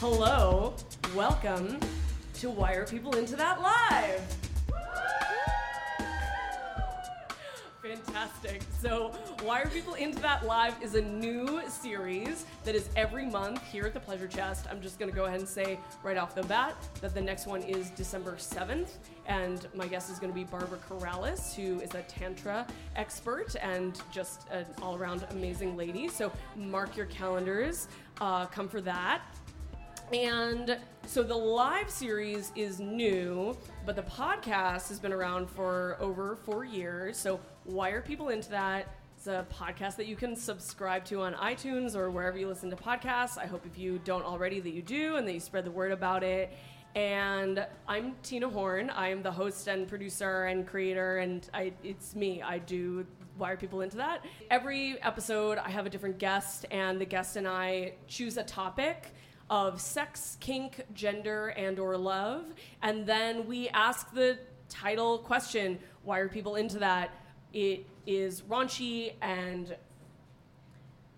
Hello, welcome to Why Are People Into That Live? Fantastic. So, Why Are People Into That Live is a new series that is every month here at the Pleasure Chest. I'm just going to go ahead and say right off the bat that the next one is December 7th, and my guest is going to be Barbara Carrellas, who is a Tantra expert and just an all around amazing lady. So, mark your calendars, uh, come for that. And so the live series is new, but the podcast has been around for over four years. So why are people into that? It's a podcast that you can subscribe to on iTunes or wherever you listen to podcasts. I hope if you don't already that you do and that you spread the word about it. And I'm Tina Horn. I'm the host and producer and creator, and I, it's me. I do why are people into that? Every episode, I have a different guest, and the guest and I choose a topic of sex, kink, gender, and or love, and then we ask the title question: Why are people into that? It is raunchy and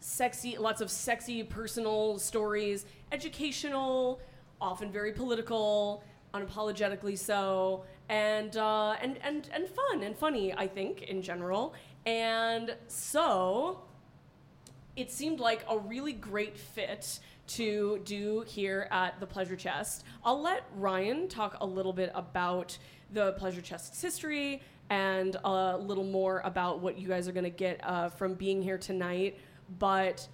sexy, lots of sexy personal stories, educational, often very political, unapologetically so, and uh, and and and fun and funny. I think in general, and so it seemed like a really great fit to do here at the Pleasure Chest. I'll let Ryan talk a little bit about the Pleasure Chest's history and a little more about what you guys are going to get uh, from being here tonight. But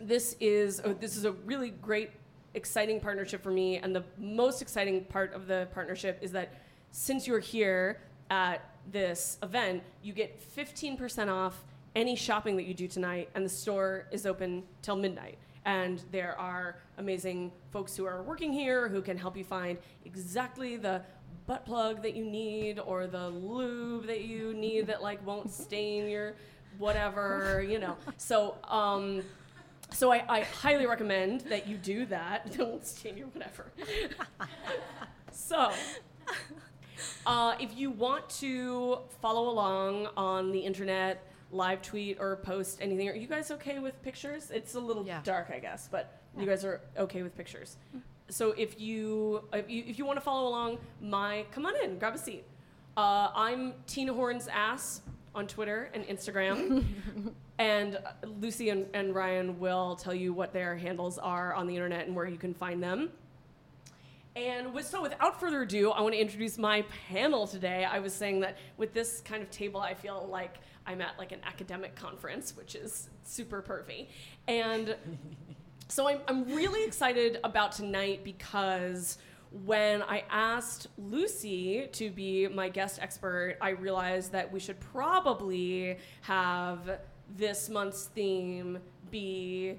this is oh, this is a really great, exciting partnership for me. And the most exciting part of the partnership is that since you're here at this event, you get 15% off any shopping that you do tonight, and the store is open till midnight. And there are amazing folks who are working here who can help you find exactly the butt plug that you need or the lube that you need that like won't stain your whatever, you know. So um, so I, I highly recommend that you do that. Don't stain your whatever. so uh, if you want to follow along on the internet, live tweet or post anything, are you guys okay with pictures? It's a little Yeah. dark, I guess, but you guys are okay with pictures. So if you if you, if you want to follow along, my come on in, grab a seat. Uh, I'm Tina Horn's ass on Twitter and Instagram, and Lucy and, and Ryan will tell you what their handles are on the internet and where you can find them. And with, so, without further ado, I want to introduce my panel today. I was saying that with this kind of table, I feel like I'm at like an academic conference, which is super pervy. And so I'm, I'm really excited about tonight because when I asked Lucy to be my guest expert, I realized that we should probably have this month's theme be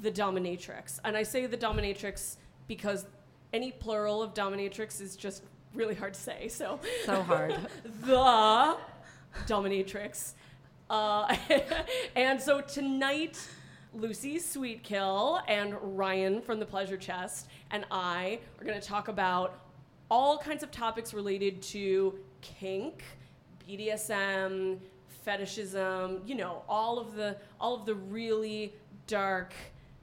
the dominatrix. And I say the dominatrix because any plural of dominatrix is just really hard to say. So So hard. the dominatrix. Uh, and so tonight, Lucy Sweetkill and Ryan from the Pleasure Chest and I are going to talk about all kinds of topics related to kink, BDSM, fetishism, you know, all of the all of the really dark,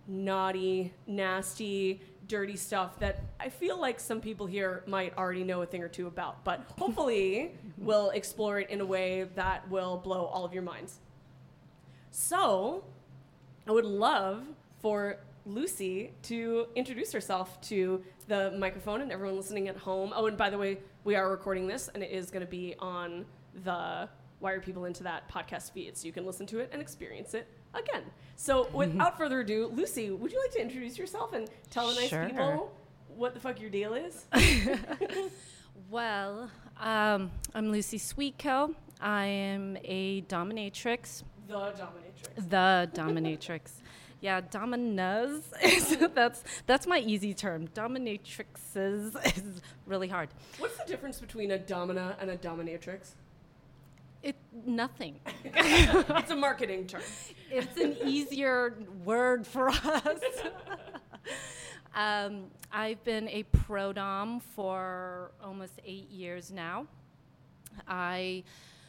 naughty, nasty, dirty stuff that I feel like some people here might already know a thing or two about, but hopefully we'll explore it in a way that will blow all of your minds. So, I would love for Lucy to introduce herself to the microphone and everyone listening at home. Oh, and by the way, we are recording this and it is going to be on the Why Are People Into That podcast feed so you can listen to it and experience it again. So, without further ado, Lucy, would you like to introduce yourself and tell the nice Sure. people what the fuck your deal is? Well, um, I'm Lucy Sweetkill. I am a dominatrix. the Dominatrix. The dominatrix. yeah, dominas. that's that's my easy term. Dominatrixes is really hard. What's the difference between a domina and a dominatrix? It nothing. It's a marketing term. it's an easier word for us. um, I've been a pro dom for almost eight years now. I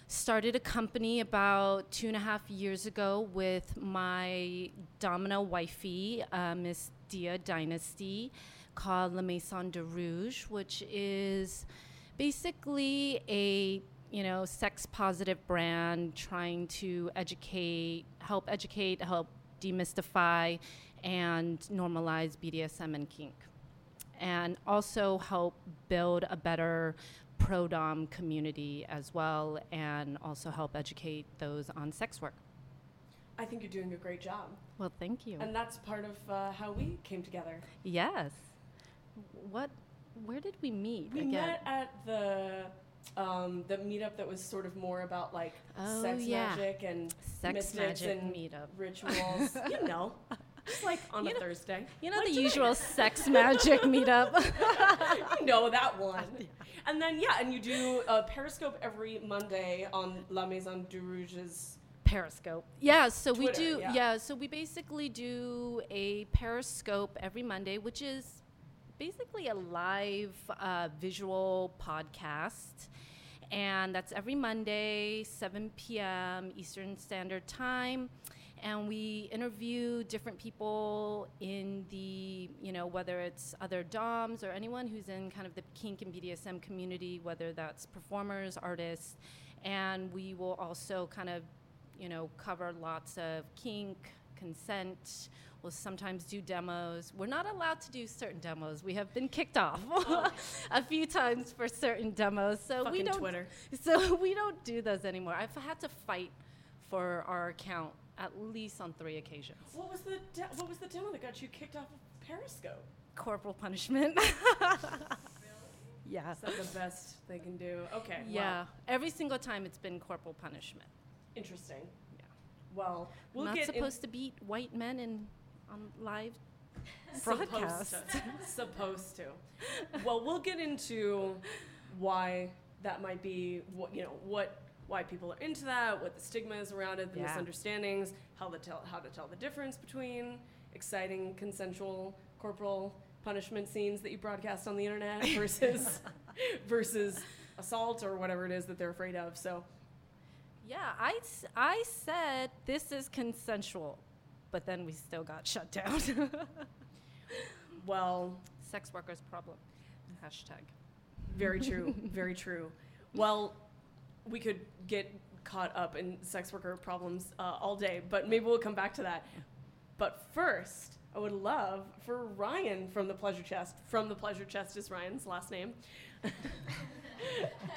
started a company about two and a half years ago with my domino wifey, uh, Miss Dia Dynasty, called La Maison de Rouge, which is basically a you know sex positive brand trying to educate, help educate, help demystify, and normalize BDSM and kink and also help build a better pro dom community as well, and also help educate those on sex work. I think you're doing a great job. Well, thank you. And that's part of uh, how we came together. yes. What? Where did we meet We again? met at the um, the meetup that was sort of more about like Oh, sex yeah. magic and Sex mystics magic and meetup. rituals. you know, just like on a know- Thursday. you know Like the today. usual sex magic meetup. you know that one. And then yeah, and you do a Periscope every Monday on La Maison du Rouge's. Periscope. Yeah, so we do. yeah. Yeah. so we basically do a Periscope every Monday, which is basically a live uh, visual podcast. And that's every Monday, 7 p.m. Eastern Standard Time. And we interview different people in the, you know, whether it's other DOMs or anyone who's in kind of the kink and BDSM community, whether that's performers, artists. And we will also kind of you know, cover lots of kink, consent. We'll sometimes do demos. We're not allowed to do certain demos. We have been kicked off a few times for certain demos. So we don't. Twitter. So we don't do those anymore. I've had to fight for our account at least on three occasions. What was the de- what was the demo that got you kicked off of Periscope? Corporal punishment. yeah. Is that the best they can do? Okay. Yeah. Every single time it's been corporal punishment. interesting. Well, we'll not supposed to beat white men in on live Supposed broadcast. to. Supposed to. Well, we'll get into why that might be. What you know, what why people are into that, what the stigma is around it, the Yeah. misunderstandings, how to tell how to tell the difference between exciting consensual corporal punishment scenes that you broadcast on the internet versus versus assault or whatever it is that they're afraid of. So Yeah, I, I said this is consensual, but then we still got shut down. well, Sex workers problem. Hashtag. Very true. Very true. Well, we could get caught up in sex worker problems uh, all day, but maybe we'll come back to that. But first, I would love for Ryan from the Pleasure Chest, from the Pleasure Chest is Ryan's last name,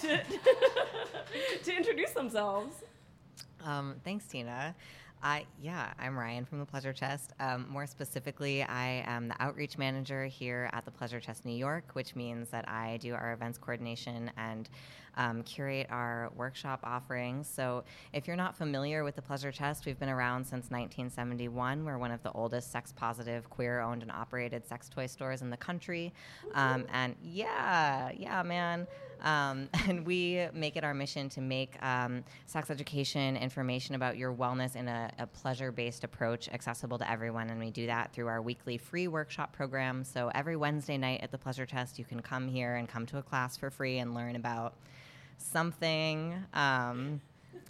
to, to introduce themselves. Um, thanks, Tina. I yeah, I'm Ryan from the Pleasure Chest. Um, more specifically, I am the outreach manager here at the Pleasure Chest New York, which means that I do our events coordination and um, curate our workshop offerings. So, if you're not familiar with the Pleasure Chest, we've been around since 1971. We're one of the oldest sex-positive, queer-owned and operated sex toy stores in the country. Um, and yeah, yeah, man. Um, and we make it our mission to make um, sex education, information about your wellness in a, a pleasure based approach accessible to everyone. And we do that through our weekly free workshop program. So every Wednesday night at the Pleasure Chest, you can come here and come to a class for free and learn about something. Um,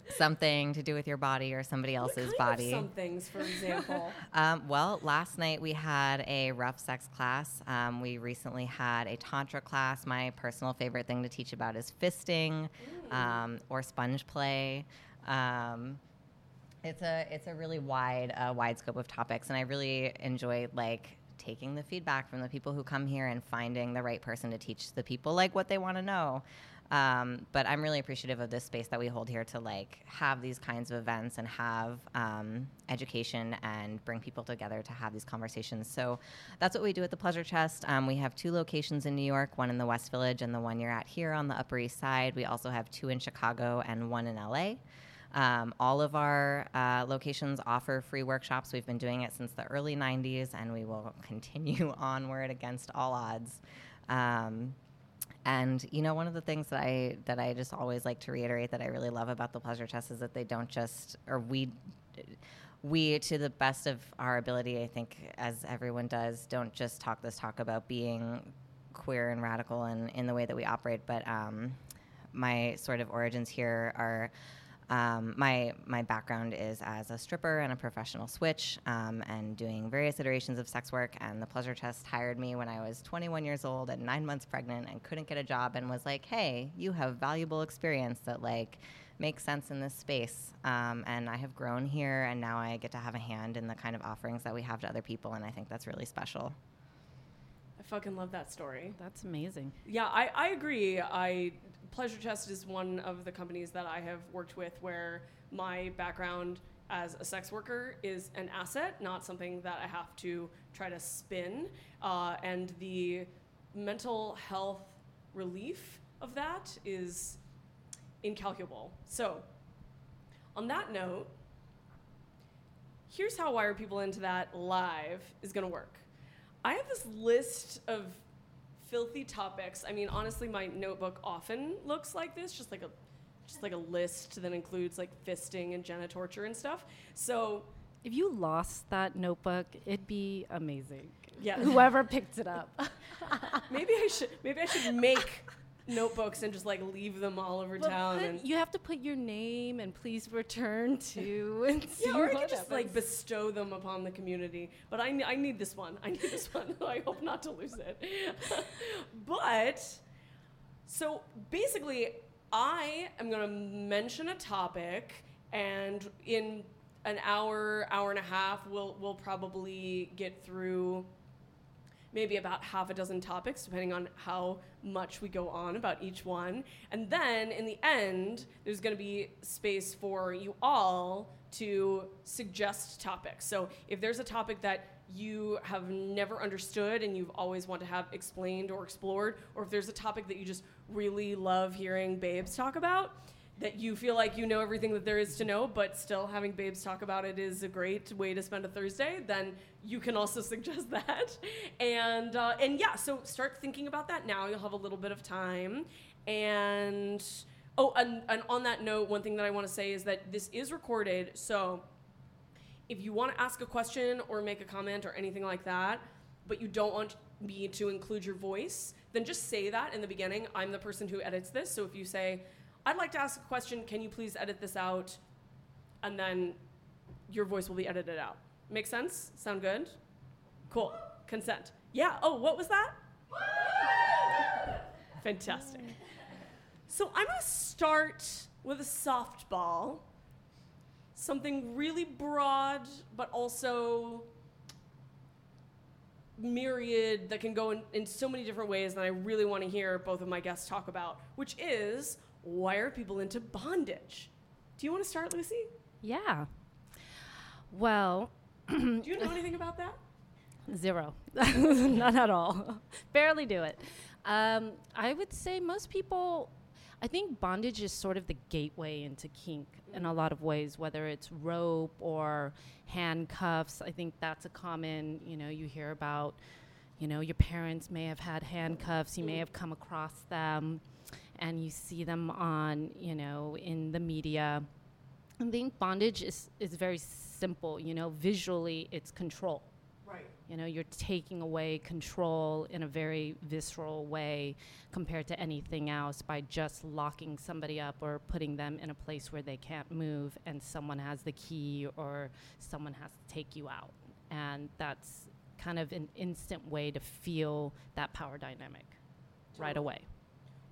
Something to do with your body or somebody else's body. Some things, for example. Um, well, last night we had a rough sex class. Um, we recently had a tantra class. My personal favorite thing to teach about is fisting um, or sponge play. Um, it's a it's a really wide uh, wide scope of topics, and I really enjoy like taking the feedback from the people who come here and finding the right person to teach the people like what they want to know. Um, but I'm really appreciative of this space that we hold here to like have these kinds of events and have um, education and bring people together to have these conversations. So that's what we do at the Pleasure Chest. Um, we have two locations in New York, one in the West Village and the one you're at here on the Upper East Side. We also have two in Chicago and one in LA. Um, all of our uh, locations offer free workshops. We've been doing it since the early 90s, and we will continue onward against all odds. Um, and you know, one of the things that I that I just always like to reiterate that I really love about the Pleasure Chest is that they don't just, or we, we to the best of our ability, I think, as everyone does, don't just talk this talk about being queer and radical and in the way that we operate, but um, my sort of origins here are um, my my background is as a stripper and a professional switch, um, and doing various iterations of sex work. And the Pleasure Chest hired me when I was 21 years old and nine months pregnant, and couldn't get a job, and was like, "Hey, you have valuable experience that like." makes sense in this space um, and i have grown here and now i get to have a hand in the kind of offerings that we have to other people and i think that's really special fucking love that story. That's amazing. Yeah, I, I agree. I Pleasure Chest is one of the companies that I have worked with where my background as a sex worker is an asset, not something that I have to try to spin. Uh, and the mental health relief of that is incalculable. So, on that note, here's how Why Are People Into That Live is going to work. I have this list of filthy topics. I mean, honestly, my notebook often looks like this, just like a just like a list that includes like fisting and genitorture and stuff. So If you lost that notebook, it'd be amazing. Yeah. Whoever picked it up. maybe I should maybe I should make notebooks and just like leave them all over But town and you have to put your name and please return to and see yeah, or what could just like bestow them upon the community. But I, I need this one. I need this one. I hope not to lose it. but so basically, I am going to mention a topic, and in an hour, hour and a half, we'll we'll probably get through maybe about half a dozen topics, depending on how much we go on about each one. And then in the end, there's going to be space for you all to suggest topics. So if there's a topic that you have never understood and you've always want to have explained or explored, or if there's a topic that you just really love hearing babes talk about, that you feel like you know everything that there is to know, but still having babes talk about it is a great way to spend a Thursday, then you can also suggest that. And uh, and yeah, so start thinking about that now. You'll have a little bit of time. And oh, and, and on that note, one thing that I want to say is that this is recorded, so if you want to ask a question or make a comment or anything like that, but you don't want me to include your voice, then just say that in the beginning. I'm the person who edits this. So if you say, I'd like to ask a question, can you please edit this out? And then your voice will be edited out. Make sense? Sound good? Cool. Consent. Yeah. Oh, what was that? Fantastic. So I'm going to start with a softball something really broad, but also myriad that can go in, in so many different ways that I really want to hear both of my guests talk about, which is why are people into bondage? Do you want to start, Lucy? Yeah. Well, Do you know anything about that? Zero. Not at all. Barely do it. Um, I would say most people, I think bondage is sort of the gateway into kink in a lot of ways, whether it's rope or handcuffs. I think that's a common, you know, you hear about, you know, your parents may have had handcuffs, you may have come across them, and you see them on, you know, in the media. I think bondage is, is very simple, you know, visually it's control. Right. You know, you're taking away control in a very visceral way compared to anything else by just locking somebody up or putting them in a place where they can't move and someone has the key or someone has to take you out. And that's kind of an instant way to feel that power dynamic right away.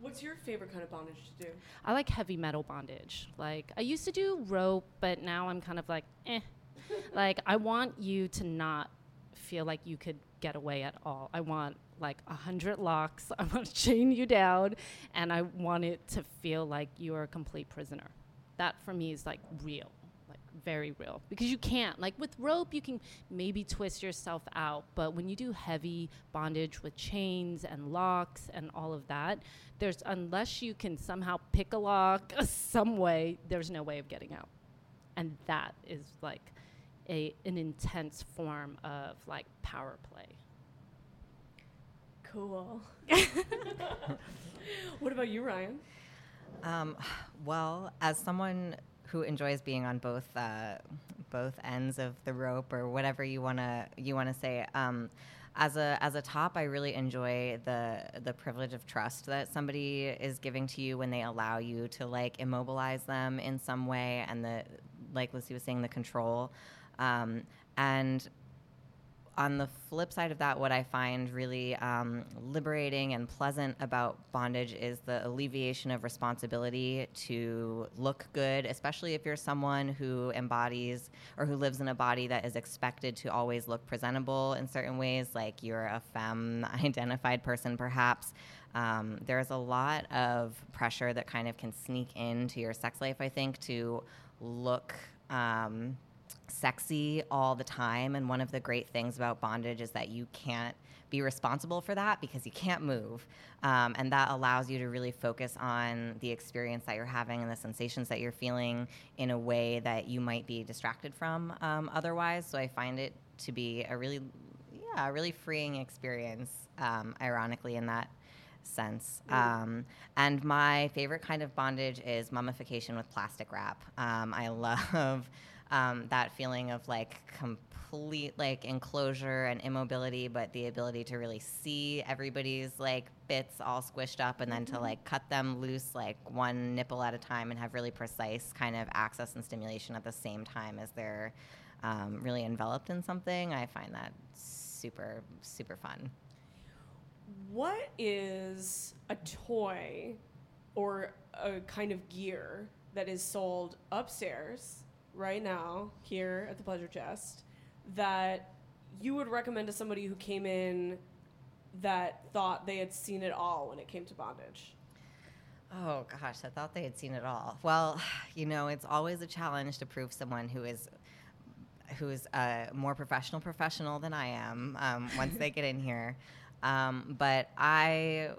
What's your favorite kind of bondage to do? I like heavy metal bondage. Like I used to do rope, but now I'm kind of like, eh. like I want you to not feel like you could get away at all. I want like a hundred locks. I want to chain you down, and I want it to feel like you are a complete prisoner. That for me is like real, very real. Because you can't like with rope, you can maybe twist yourself out, but when you do heavy bondage with chains and locks and all of that, there's unless you can somehow pick a lock some way, there's no way of getting out, and that is like a an intense form of like power play. Cool. what about you, Ryan? Um, well, as someone who enjoys being on both uh, both ends of the rope or whatever you wanna you wanna say, um, as a as a top, I really enjoy the the privilege of trust that somebody is giving to you when they allow you to like immobilize them in some way, and the like Lucy was saying, the control. Um, and on the flip side of that, what I find really um, liberating and pleasant about bondage is the alleviation of responsibility to look good, especially if you're someone who embodies or who lives in a body that is expected to always look presentable in certain ways, like you're a femme identified person, perhaps. Um, there's a lot of pressure that kind of can sneak into your sex life, I think, to look. Um, sexy all the time. And one of the great things about bondage is that you can't be responsible for that because you can't move. Um, and that allows you to really focus on the experience that you're having and the sensations that you're feeling in a way that you might be distracted from um, otherwise. So I find it to be a really, yeah, a really freeing experience, um, ironically, in that sense. Um, and my favorite kind of bondage is mummification with plastic wrap. Um, I love um, that feeling of like complete like enclosure and immobility, but the ability to really see everybody's like bits all squished up and then to Mm-hmm. like cut them loose like one nipple at a time and have really precise kind of access and stimulation at the same time as they're um, really enveloped in something. I find that super, super fun. What is a toy or a kind of gear that is sold upstairs right now here at the Pleasure Chest that you would recommend to somebody who came in that thought they had seen it all when it came to bondage? Oh gosh, I thought they had seen it all. Well, you know, it's always a challenge to prove someone who is who is a more professional professional than I am um, once they get in here. Um, but I,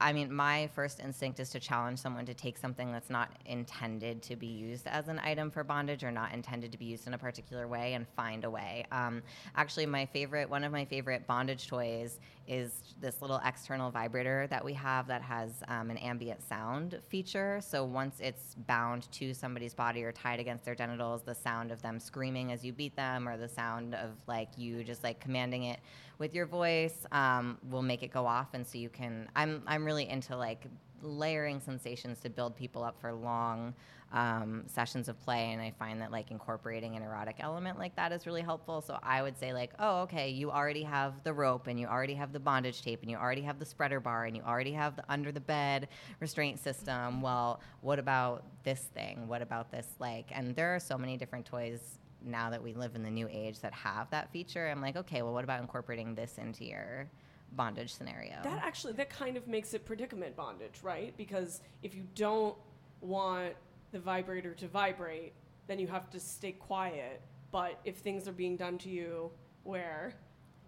I mean, my first instinct is to challenge someone to take something that's not intended to be used as an item for bondage or not intended to be used in a particular way and find a way. Um, actually, my favorite, one of my favorite bondage toys is this little external vibrator that we have that has um, an ambient sound feature. So once it's bound to somebody's body or tied against their genitals, the sound of them screaming as you beat them or the sound of like you just like commanding it with your voice um, will make it go off. And so you can, I'm, I'm really into like layering sensations to build people up for long um, sessions of play. And i find that like incorporating an erotic element like that is really helpful. So i would say like oh okay you already have the rope and you already have the bondage tape and you already have the spreader bar and you already have the under the bed restraint system. Well what about this thing? What about this like and there are so many different toys now that we live in the new age that have that feature i'm like okay well what about incorporating this into your bondage scenario That actually that kind of makes it predicament bondage, right? Because if you don't want the vibrator to vibrate, then you have to stay quiet. But if things are being done to you where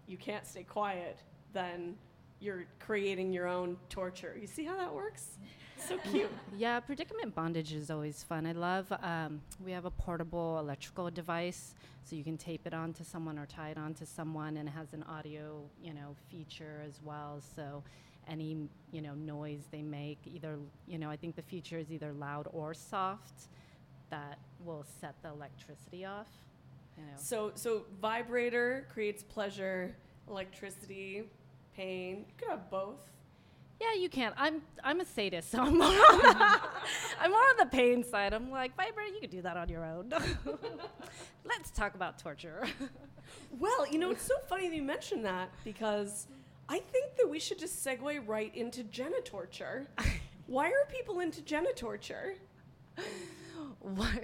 you can't stay quiet, then you're creating your own torture. You see how that works? So cute. Yeah, predicament bondage is always fun. I love. Um, we have a portable electrical device, so you can tape it onto someone or tie it onto someone, and it has an audio, you know, feature as well. So any you know noise they make, either you know, I think the feature is either loud or soft, that will set the electricity off. You know. So so vibrator creates pleasure, electricity, pain. You could have both. Yeah, you can. I'm I'm a sadist, so I'm more on the, I'm more on the pain side. I'm like, vibrate, you can do that on your own. Let's talk about torture. Well, you know, it's so funny that you mentioned that because I think that we should just segue right into genitorture. Why are people into genitorture? What?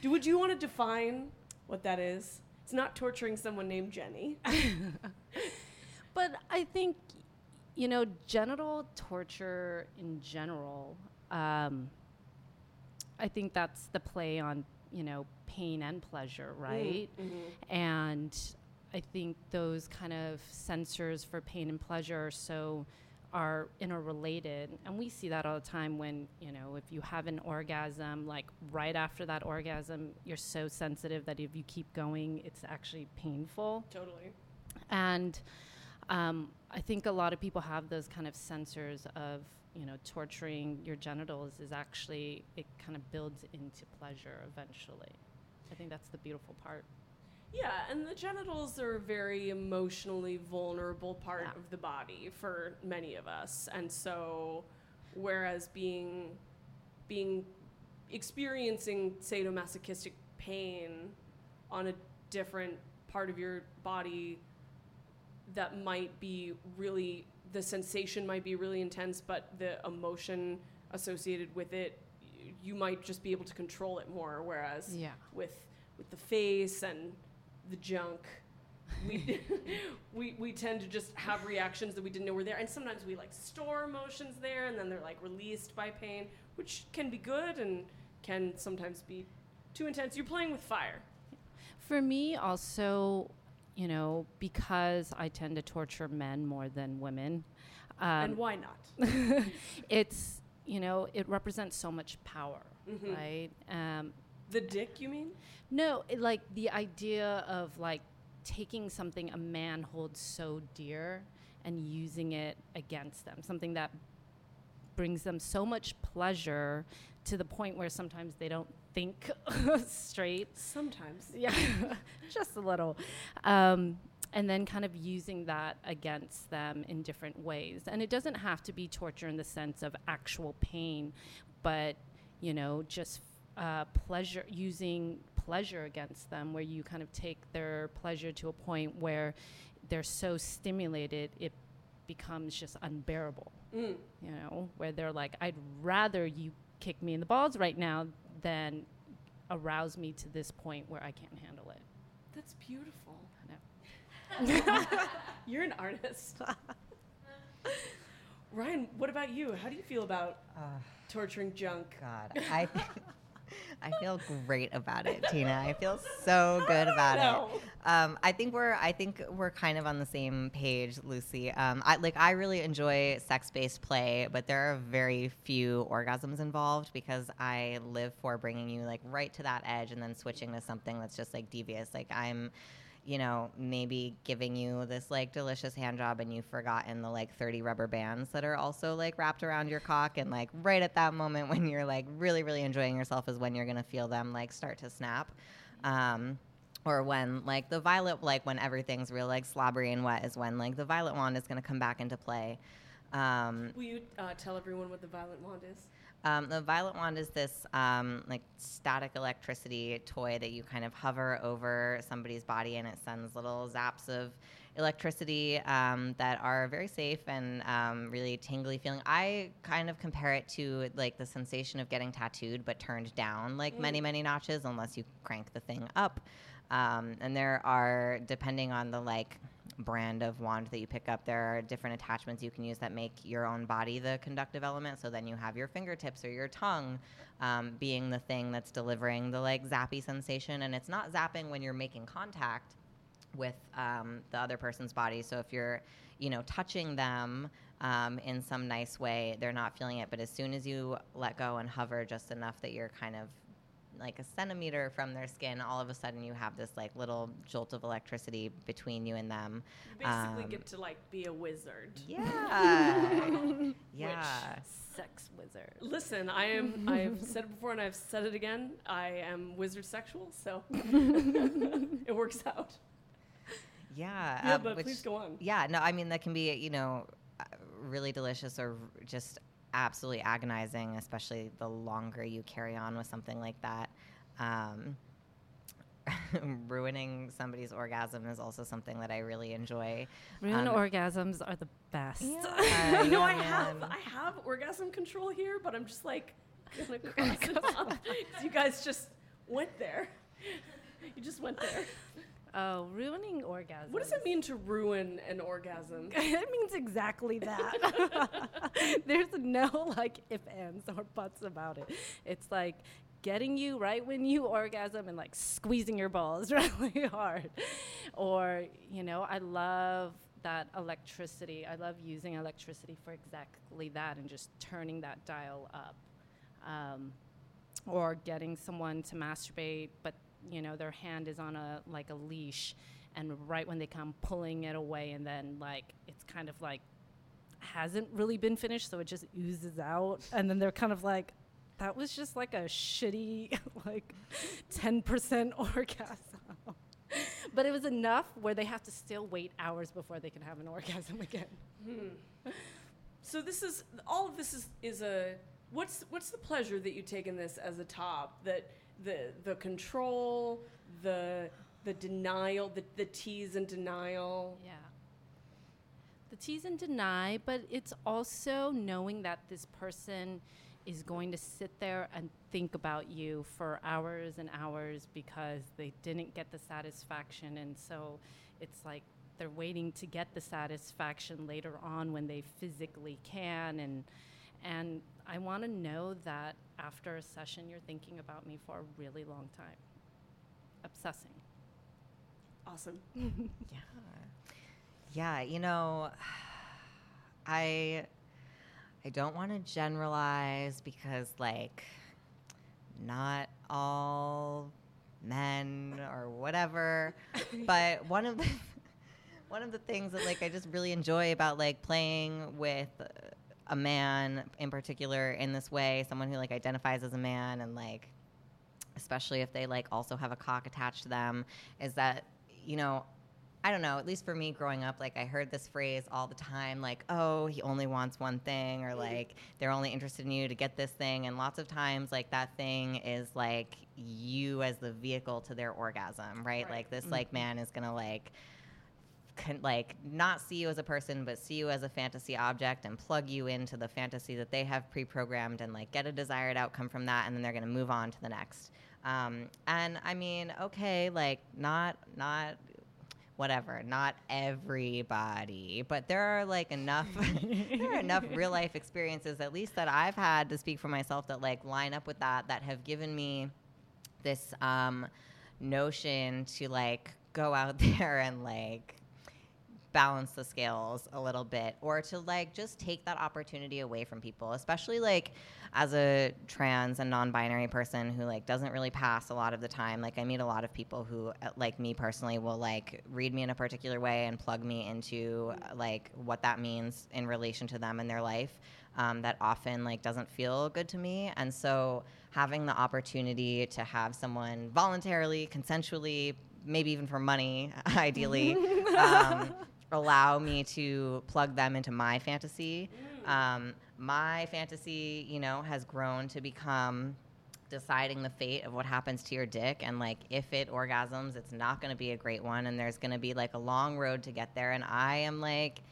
Do would you want to define what that is? It's not torturing someone named Jenny. But I think, you know, genital torture in general, um, I think that's the play on, you know, pain and pleasure, right? And I think those kind of sensors for pain and pleasure are so are interrelated and we see that all the time when you know if you have an orgasm like right after that orgasm you're so sensitive that if you keep going it's actually painful totally. and um, I think a lot of people have those kind of sensors of, you know, torturing your genitals is actually, it kind of builds into pleasure eventually. I think that's the beautiful part. Yeah, and the genitals are a very emotionally vulnerable part Yeah. of the body for many of us. And so whereas being being experiencing sadomasochistic pain on a different part of your body that might be really the sensation might be really intense but the emotion associated with it y- you might just be able to control it more whereas Yeah. with with the face and the junk we, we we tend to just have reactions that we didn't know were there. And sometimes we like store emotions there and then they're like released by pain which can be good and can sometimes be too intense. You're playing with fire. For me, also, you know, because I tend to torture men more than women, um, and why not? it's, you know, it represents so much power, right? Um, the dick you mean? No, it, like the idea of like taking something a man holds so dear and using it against them, something that brings them so much pleasure to the point where sometimes they don't think straight. sometimes Yeah, just a little. Um, and then kind of using that against them in different ways. And it doesn't have to be torture in the sense of actual pain, but, you know, just uh, pleasure, using pleasure against them, where you kind of take their pleasure to a point where they're so stimulated, it becomes just unbearable. Mm. You know, where they're like, I'd rather you kick me in the balls right now than arouse me to this point where I can't handle it. that's beautiful No. you're an artist ryan what about you how do you feel about uh, torturing junk God, I I feel great about it, Tina. I feel so good about it. Um, I think we're I think we're kind of on the same page, Lucy. Um, I like I really enjoy sex-based play, but there are very few orgasms involved because I live for bringing you like right to that edge and then switching to something that's just like devious. Like I'm you know, maybe giving you this like delicious hand job and you've forgotten the like 30 rubber bands that are also like wrapped around your cock. And like right at that moment when you're like really, really enjoying yourself is when you're going to feel them like start to snap. Um, or when like the violet, like when everything's real like slobbery and wet is when like the violet wand is going to come back into play. Um, will you uh, tell everyone what the violet wand is um, the violet wand is this um, like static electricity toy that you kind of hover over somebody's body and it sends little zaps of electricity um, that are very safe and um, really tingly feeling. I kind of compare it to like the sensation of getting tattooed but turned down like many many notches unless you crank the thing up. Um, and there are depending on the like brand of wand that you pick up, there are different attachments you can use that make your own body the conductive element. So then you have your fingertips or your tongue um, being the thing that's delivering the like zappy sensation. And it's not zapping when you're making contact with um, the other person's body. So if you're, you know, touching them um, in some nice way, they're not feeling it. But as soon as you let go and hover just enough that you're kind of like a centimeter from their skin, all of a sudden you have this like little jolt of electricity between you and them. you basically Um, get to like be a wizard Yeah. yeah. Sex wizard. Listen, I am. I've said it before and I've said it again. I am wizard sexual, so it works out. Yeah. Yeah, um, but which- please go on. Yeah, no, I mean that can be you know uh, really delicious or just absolutely agonizing, especially the longer you carry on with something like that. Um, ruining somebody's orgasm is also something that I really enjoy. Real Um, orgasms are the best. Yeah, you know, I have. I have orgasm control here, but I'm just like gonna cross it off 'cause you guys just went there. You just went there. Oh, ruining orgasm. What does it mean to ruin an orgasm? it means exactly that. There's no like if ands or buts about it. It's like getting you right when you orgasm and like squeezing your balls really hard. Or, you know, I love that electricity. I love using electricity for exactly that and just turning that dial up. Um, or getting someone to masturbate, but you know their hand is on a like a leash, and right when they come pulling it away, and then like it's kind of like hasn't really been finished, so it just oozes out, and then they're kind of like, that was just like a shitty like 10% orgasm. but it was enough where they have to still wait hours before they can have an orgasm again. Hmm. So this is all of this is is a what's what's the pleasure that you take in this as a top that the the control the the denial the, the tease and denial Yeah. The tease and deny, but it's also knowing that this person is going to sit there and think about you for hours and hours because they didn't get the satisfaction. And so it's like they're waiting to get the satisfaction later on when they physically can. And, and I want to know that after a session, you're thinking about me for a really long time, obsessing. awesome Yeah. Yeah, you know, I I don't want to generalize because like not all men or whatever, but one of the one of the things that like I just really enjoy about like playing with uh, a man in particular in this way, someone who like identifies as a man and like especially if they like also have a cock attached to them, is that you know, I don't know, at least for me growing up, like I heard this phrase all the time, like, oh, he only wants one thing, or mm-hmm. like they're only interested in you to get this thing. And lots of times, like that thing is like you as the vehicle to their orgasm, right? Right. Like this, mm-hmm. like man is gonna like, con- like not see you as a person, but see you as a fantasy object and plug you into the fantasy that they have pre-programmed and like get a desired outcome from that, and then they're gonna move on to the next. Um, and I mean, okay, like not not whatever, not everybody, but there are like enough there are enough real life experiences, at least that I've had to speak for myself, that like line up with that, that have given me this um, notion to like go out there and like balance the scales a little bit or to like just take that opportunity away from people especially like as a trans and non-binary person who like doesn't really pass a lot of the time like i meet a lot of people who uh, like me personally will like read me in a particular way and plug me into like what that means in relation to them and their life um, that often like doesn't feel good to me. And so having the opportunity to have someone voluntarily consensually maybe even for money ideally um, allow me to plug them into my fantasy. Um, my fantasy you know has grown to become deciding the fate of what happens to your dick. And like if it orgasms it's not going to be a great one. And there's going to be like a long road to get there. And i am like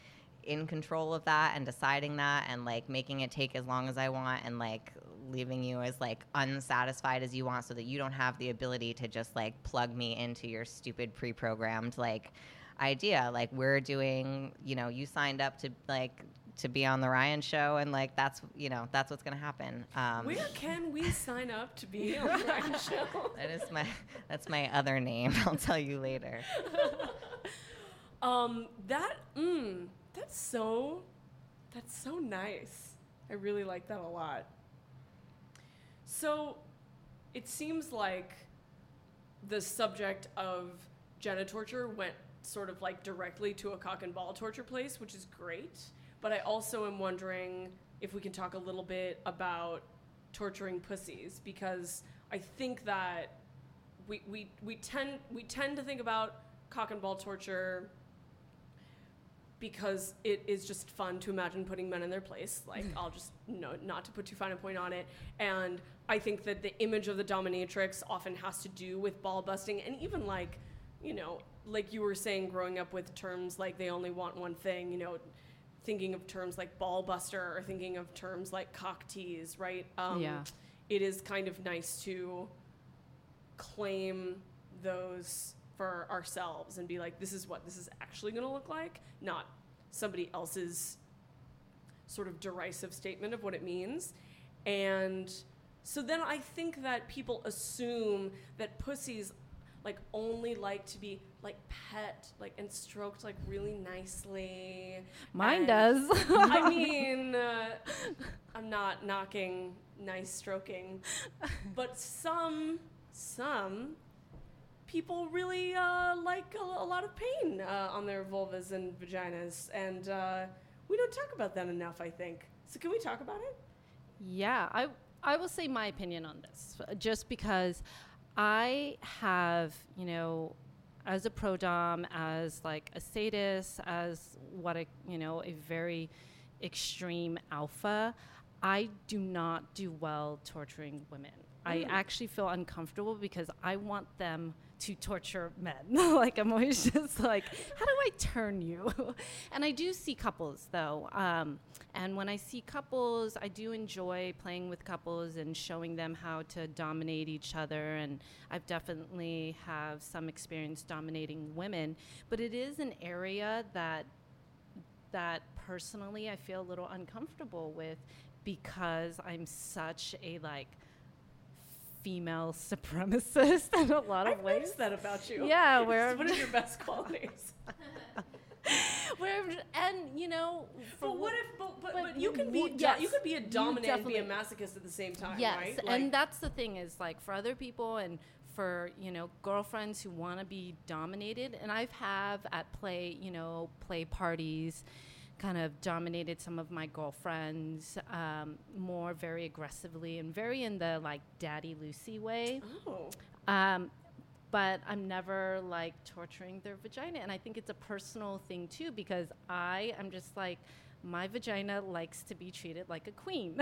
in control of that and deciding that and like making it take as long as i want and like leaving you as like unsatisfied as you want so that you don't have the ability to just like plug me into your stupid pre-programmed like idea like we're doing you know you signed up to like to be on the ryan show and like that's you know that's what's going to happen. Um, where can we sign up to be on the Ryan show? That is my that's my other name. I'll tell you later. Um that mm, that's so that's so nice. I really like that a lot. So it seems like the subject of genital torture went sort of like directly to a cock and ball torture place, which is great. But I also am wondering if we can talk a little bit about torturing pussies because I think that we, we, we tend we tend to think about cock and ball torture because it is just fun to imagine putting men in their place. Like I'll just no, not to put too fine a point on it. And I think that the image of the dominatrix often has to do with ball busting, and even like, you know, like you were saying, growing up with terms like they only want one thing. You know, thinking of terms like ball buster or thinking of terms like cock tease, right? Um, Yeah. It is kind of nice to claim those for ourselves and be like, this is what this is actually going to look like, not somebody else's sort of derisive statement of what it means. And so then I think that people assume that pussies like only like to be like pet like and stroked like really nicely. Mine And- does. I mean, uh, I'm not knocking nice stroking, but some some people really uh, like a, a lot of pain uh, on their vulvas and vaginas, and uh, we don't talk about that enough. I think. So can we talk about it? Yeah, I I will say my opinion on this, just because I have, you know, as a pro dom, as like a sadist, as what a you know a very extreme alpha, I do not do well torturing women. I hmm. actually feel uncomfortable because I want them to torture men. like I'm always just like, how do I turn you? and I do see couples though, um, and when I see couples, I do enjoy playing with couples and showing them how to dominate each other. And I've definitely have some experience dominating women, but it is an area that that personally I feel a little uncomfortable with because I'm such a like female supremacist in a lot of I've ways. that about you. Yeah, where- what are your best qualities. Where and you know, But what wh- if? But, but, but you can be. yes, you could be a dominant and be a masochist at the same time, yes, right? and that's the thing is like for other people and for you know girlfriends who want to be dominated, and I've have at play you know play parties, kind of dominated some of my girlfriends um, more very aggressively and very in the like daddy Lucy way. oh. Um, but I'm never like torturing their vagina. And I think it's a personal thing too because I am just like, my vagina likes to be treated like a queen.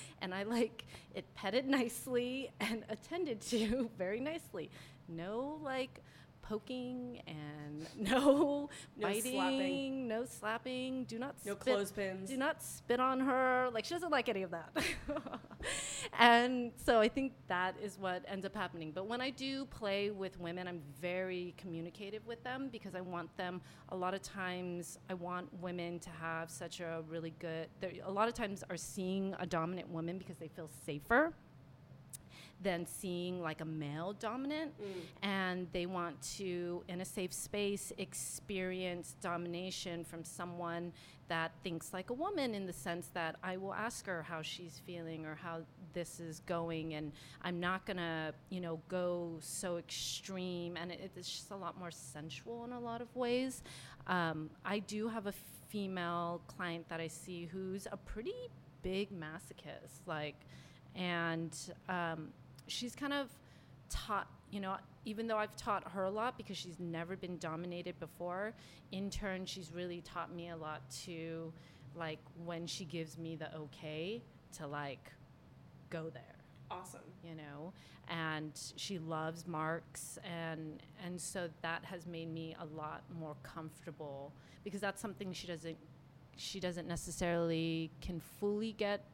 and I like it petted nicely and attended to very nicely. No like poking and no, No biting, slapping. no slapping. Do not No spit- clothespins. Do not spit on her. Like she doesn't like any of that. and so I think that is what ends up happening. But when I do play with women, I'm very communicative with them because I want them. A lot of times, I want women to have such a really good. A lot of times, are seeing a dominant woman because they feel safer than seeing like a male dominant. And they want to in a safe space experience domination from someone that thinks like a woman in the sense that I will ask her how she's feeling or how this is going and I'm not going to you know go so extreme. And it, it's just a lot more sensual in a lot of ways. Um, I do have a female client that I see who's a pretty big masochist like and um, she's kind of taught you know even though i've taught her a lot because she's never been dominated before in turn she's really taught me a lot to like when she gives me the okay to like go there awesome. you know and she loves marks and and so that has made me a lot more comfortable because that's something she doesn't she doesn't necessarily can fully get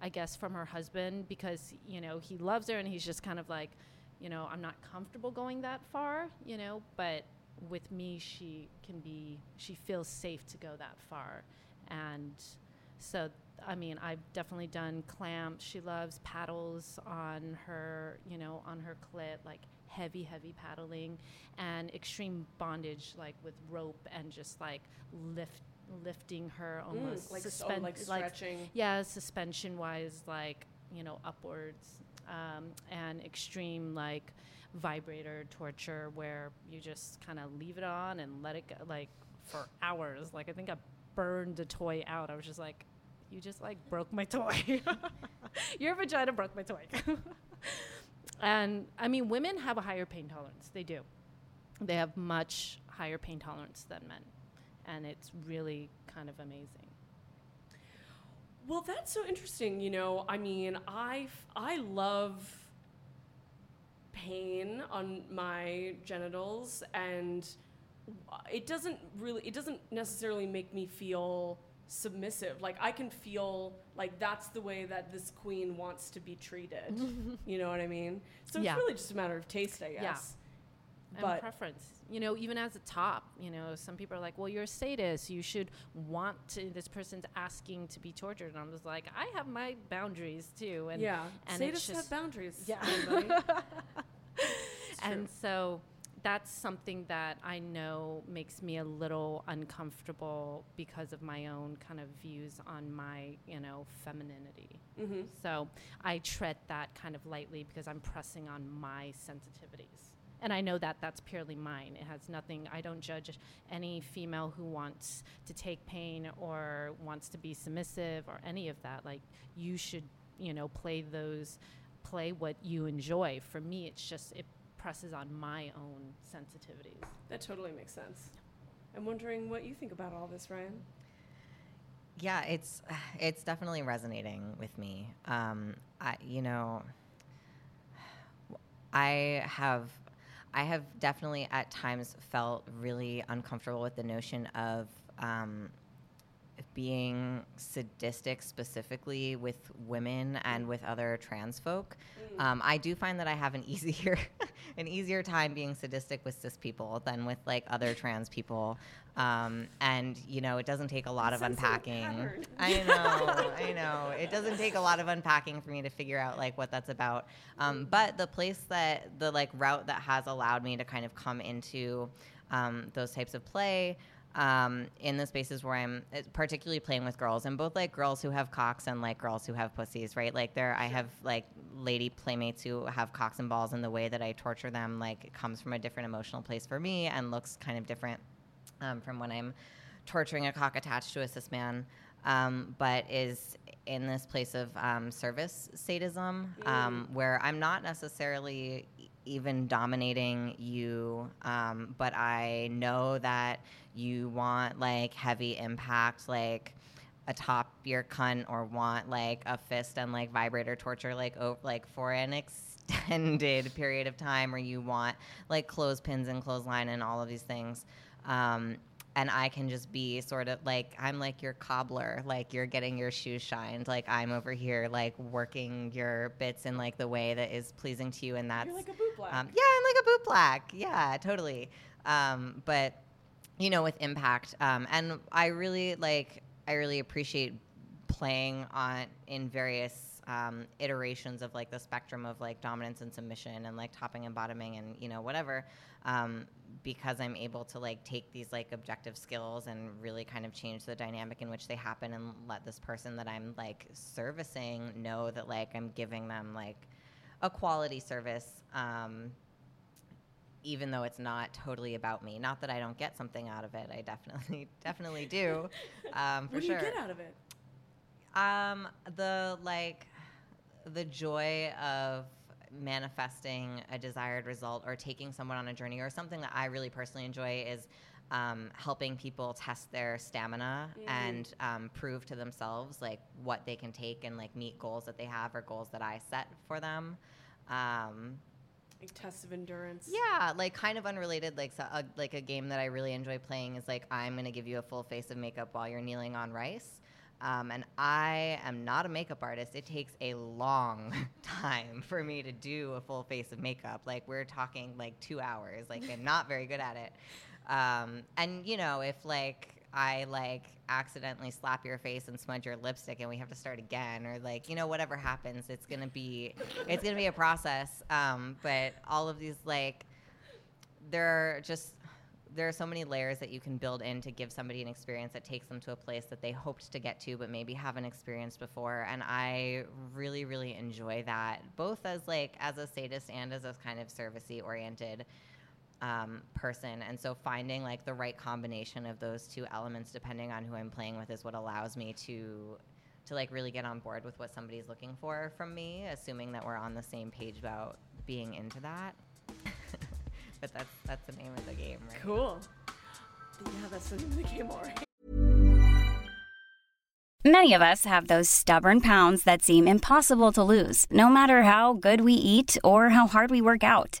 i guess from her husband because you know he loves her and he's just kind of like you know i'm not comfortable going that far you know but with me she can be she feels safe to go that far and so I mean, I've definitely done clamps. She loves paddles on her, you know, on her clit, like heavy, heavy paddling, and extreme bondage, like with rope and just like lift, lifting her almost Mm, like, s- oh, like stretching. yeah, suspension wise, like you know, upwards, um, and extreme like vibrator torture where you just kind of leave it on and let it go, like for hours. Like I think I burned a toy out. I was just like, you just like broke my toy. Your vagina broke my toy. and I mean, women have a higher pain tolerance. They do. They have much higher pain tolerance than men. And it's really kind of amazing. Well, that's so interesting. You know, I mean, I I love pain on my genitals, and it doesn't really, it doesn't necessarily make me feel submissive. Like I can feel like that's the way that this queen wants to be treated. you know what I mean? So Yeah. it's really just a matter of taste, I guess. Yeah. And but preference. You know, even as a top, you know, some people are like, "Well, you're a sadist. You should want to." This person's asking to be tortured, and I'm just like, I have my boundaries too, and yeah, and sadists it's have boundaries. Yeah. and so that's something that I know makes me a little uncomfortable because of my own kind of views on my, you know, femininity. Mm-hmm. So I tread that kind of lightly because I'm pressing on my sensitivities. And I know that that's purely mine. It has nothing, I don't judge any female who wants to take pain or wants to be submissive or any of that. Like, you should, you know, play those, play what you enjoy. For me, it's just, it presses on my own sensitivities. That totally makes sense. I'm wondering what you think about all this, Ryan. Yeah, it's it's definitely resonating with me. Um, I, you know, I have I have definitely at times felt really uncomfortable with the notion of um, being sadistic specifically with women and with other trans folk. Um, I do find that I have an easier an easier time being sadistic with cis people than with like other trans people. Um, and you know, it doesn't take a lot of unpacking. I know, I know. It doesn't take a lot of unpacking for me to figure out like what that's about. Um, but the place that the like route that has allowed me to kind of come into um, those types of play um, in the spaces where I'm uh, particularly playing with girls and both like girls who have cocks and like girls who have pussies, right? Like there, I have like lady playmates who have cocks and balls, and the way that I torture them like it comes from a different emotional place for me and looks kind of different um, from when I'm torturing a cock attached to a cis man, um, but is in this place of um, service sadism um, where I'm not necessarily even dominating you, um, but I know that you want like heavy impact, like atop your cunt, or want like a fist and like vibrator torture, like like for an extended period of time, or you want like clothespins and clothesline and all of these things. Um, and I can just be sort of like I'm like your cobbler, like you're getting your shoes shined, like I'm over here like working your bits in like the way that is pleasing to you, and that's You're like a boot black. um, yeah, I'm like a boot black, yeah, totally. Um, but you know, with impact, um, and I really like I really appreciate playing on in various um, iterations of like the spectrum of like dominance and submission and like topping and bottoming and you know whatever um, because i'm able to like take these like objective skills and really kind of change the dynamic in which they happen and let this person that i'm like servicing know that like i'm giving them like a quality service um, even though it's not totally about me not that i don't get something out of it i definitely definitely do um, for what do sure you get out of it? um, the like the joy of manifesting a desired result or taking someone on a journey or something that I really personally enjoy is um, helping people test their stamina and um, prove to themselves like what they can take and like meet goals that they have or goals that I set for them. Um, Like tests of endurance. yeah, like kind of unrelated. Like so, a, like a game that I really enjoy playing is like I'm gonna give you a full face of makeup while you're kneeling on rice. Um, and I am not a makeup artist. It takes a long time for me to do a full face of makeup. Like we're talking like two hours. Like I'm not very good at it. Um, and you know, if like I like accidentally slap your face and smudge your lipstick and we have to start again, or like you know whatever happens, it's gonna be it's gonna be a process. Um, but all of these like there are just there are so many layers that you can build in to give somebody an experience that takes them to a place that they hoped to get to but maybe haven't experienced before and i really really enjoy that both as like as a sadist and as a kind of servicey oriented um, person and so finding like the right combination of those two elements depending on who i'm playing with is what allows me to to like really get on board with what somebody's looking for from me assuming that we're on the same page about being into that but that's that's the name of the game right Cool. Yeah, that's the name of the game, all right. Many of us have those stubborn pounds that seem impossible to lose, no matter how good we eat or how hard we work out.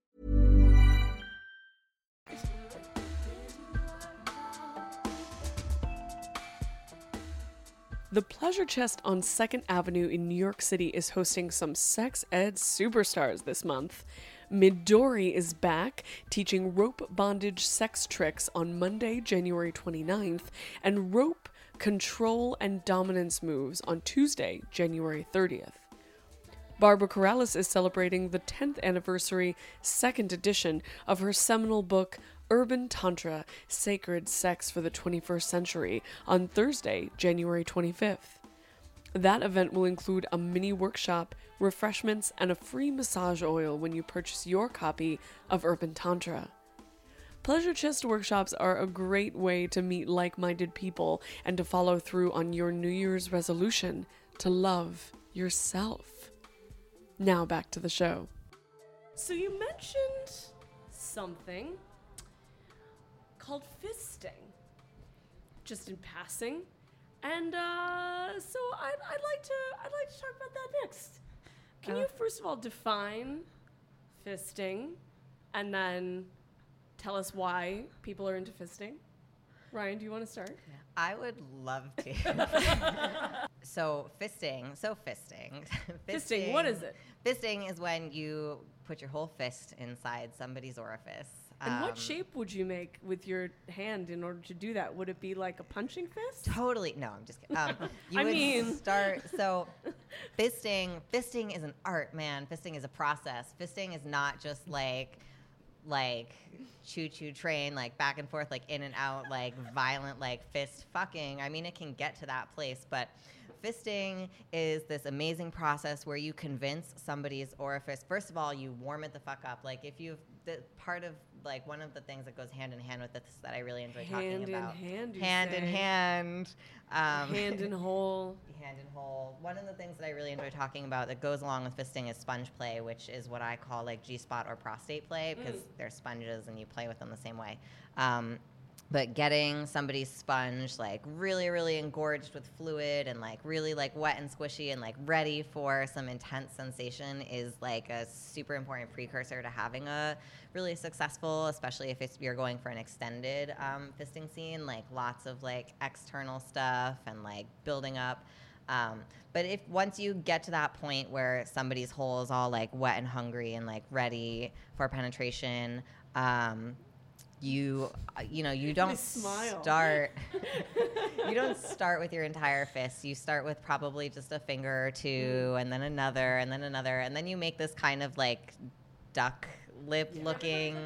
The Pleasure Chest on 2nd Avenue in New York City is hosting some sex ed superstars this month. Midori is back, teaching rope bondage sex tricks on Monday, January 29th, and rope control and dominance moves on Tuesday, January 30th. Barbara Carrellas is celebrating the 10th anniversary, second edition of her seminal book, Urban Tantra Sacred Sex for the 21st Century, on Thursday, January 25th. That event will include a mini workshop, refreshments, and a free massage oil when you purchase your copy of Urban Tantra. Pleasure Chest workshops are a great way to meet like minded people and to follow through on your New Year's resolution to love yourself. Now back to the show. So, you mentioned something called fisting, just in passing. And uh, so I'd, I'd like to I'd like to talk about that next. Can you first of all define fisting, and then tell us why people are into fisting? Ryan, do you want to start? I would love to. so fisting, so fisting. Fisting, what is it? Fisting is when you put your whole fist inside somebody's orifice. And Um, what shape would you make with your hand in order to do that? Would it be like a punching fist? Totally. No, I'm just kidding. Um, you I would mean- start. So, fisting. Fisting is an art, man. Fisting is a process. Fisting is not just like, like, choo choo train, like back and forth, like in and out, like violent, like fist fucking. I mean, it can get to that place, but. Fisting is this amazing process where you convince somebody's orifice. First of all, you warm it the fuck up. Like if you, the part of like one of the things that goes hand in hand with this that I really enjoy Hand talking in about. hand, you hand in say. hand. Um, Hand in hole. hand in hole. One of the things that I really enjoy talking about that goes along with fisting is sponge play, which is what I call like G spot or prostate play because they're sponges and you play with them the same way. Um, but getting somebody's sponge like really, really engorged with fluid and like really like wet and squishy and like ready for some intense sensation is like a super important precursor to having a really successful, especially if you're going for an extended um, fisting scene, like lots of like external stuff and like building up. Um, but if once you get to that point where somebody's hole is all like wet and hungry and like ready for penetration, um, you uh, you know you don't start you don't start with your entire fist. You start with probably just a finger or two and then another and then another. And then you make this kind of like duck lip looking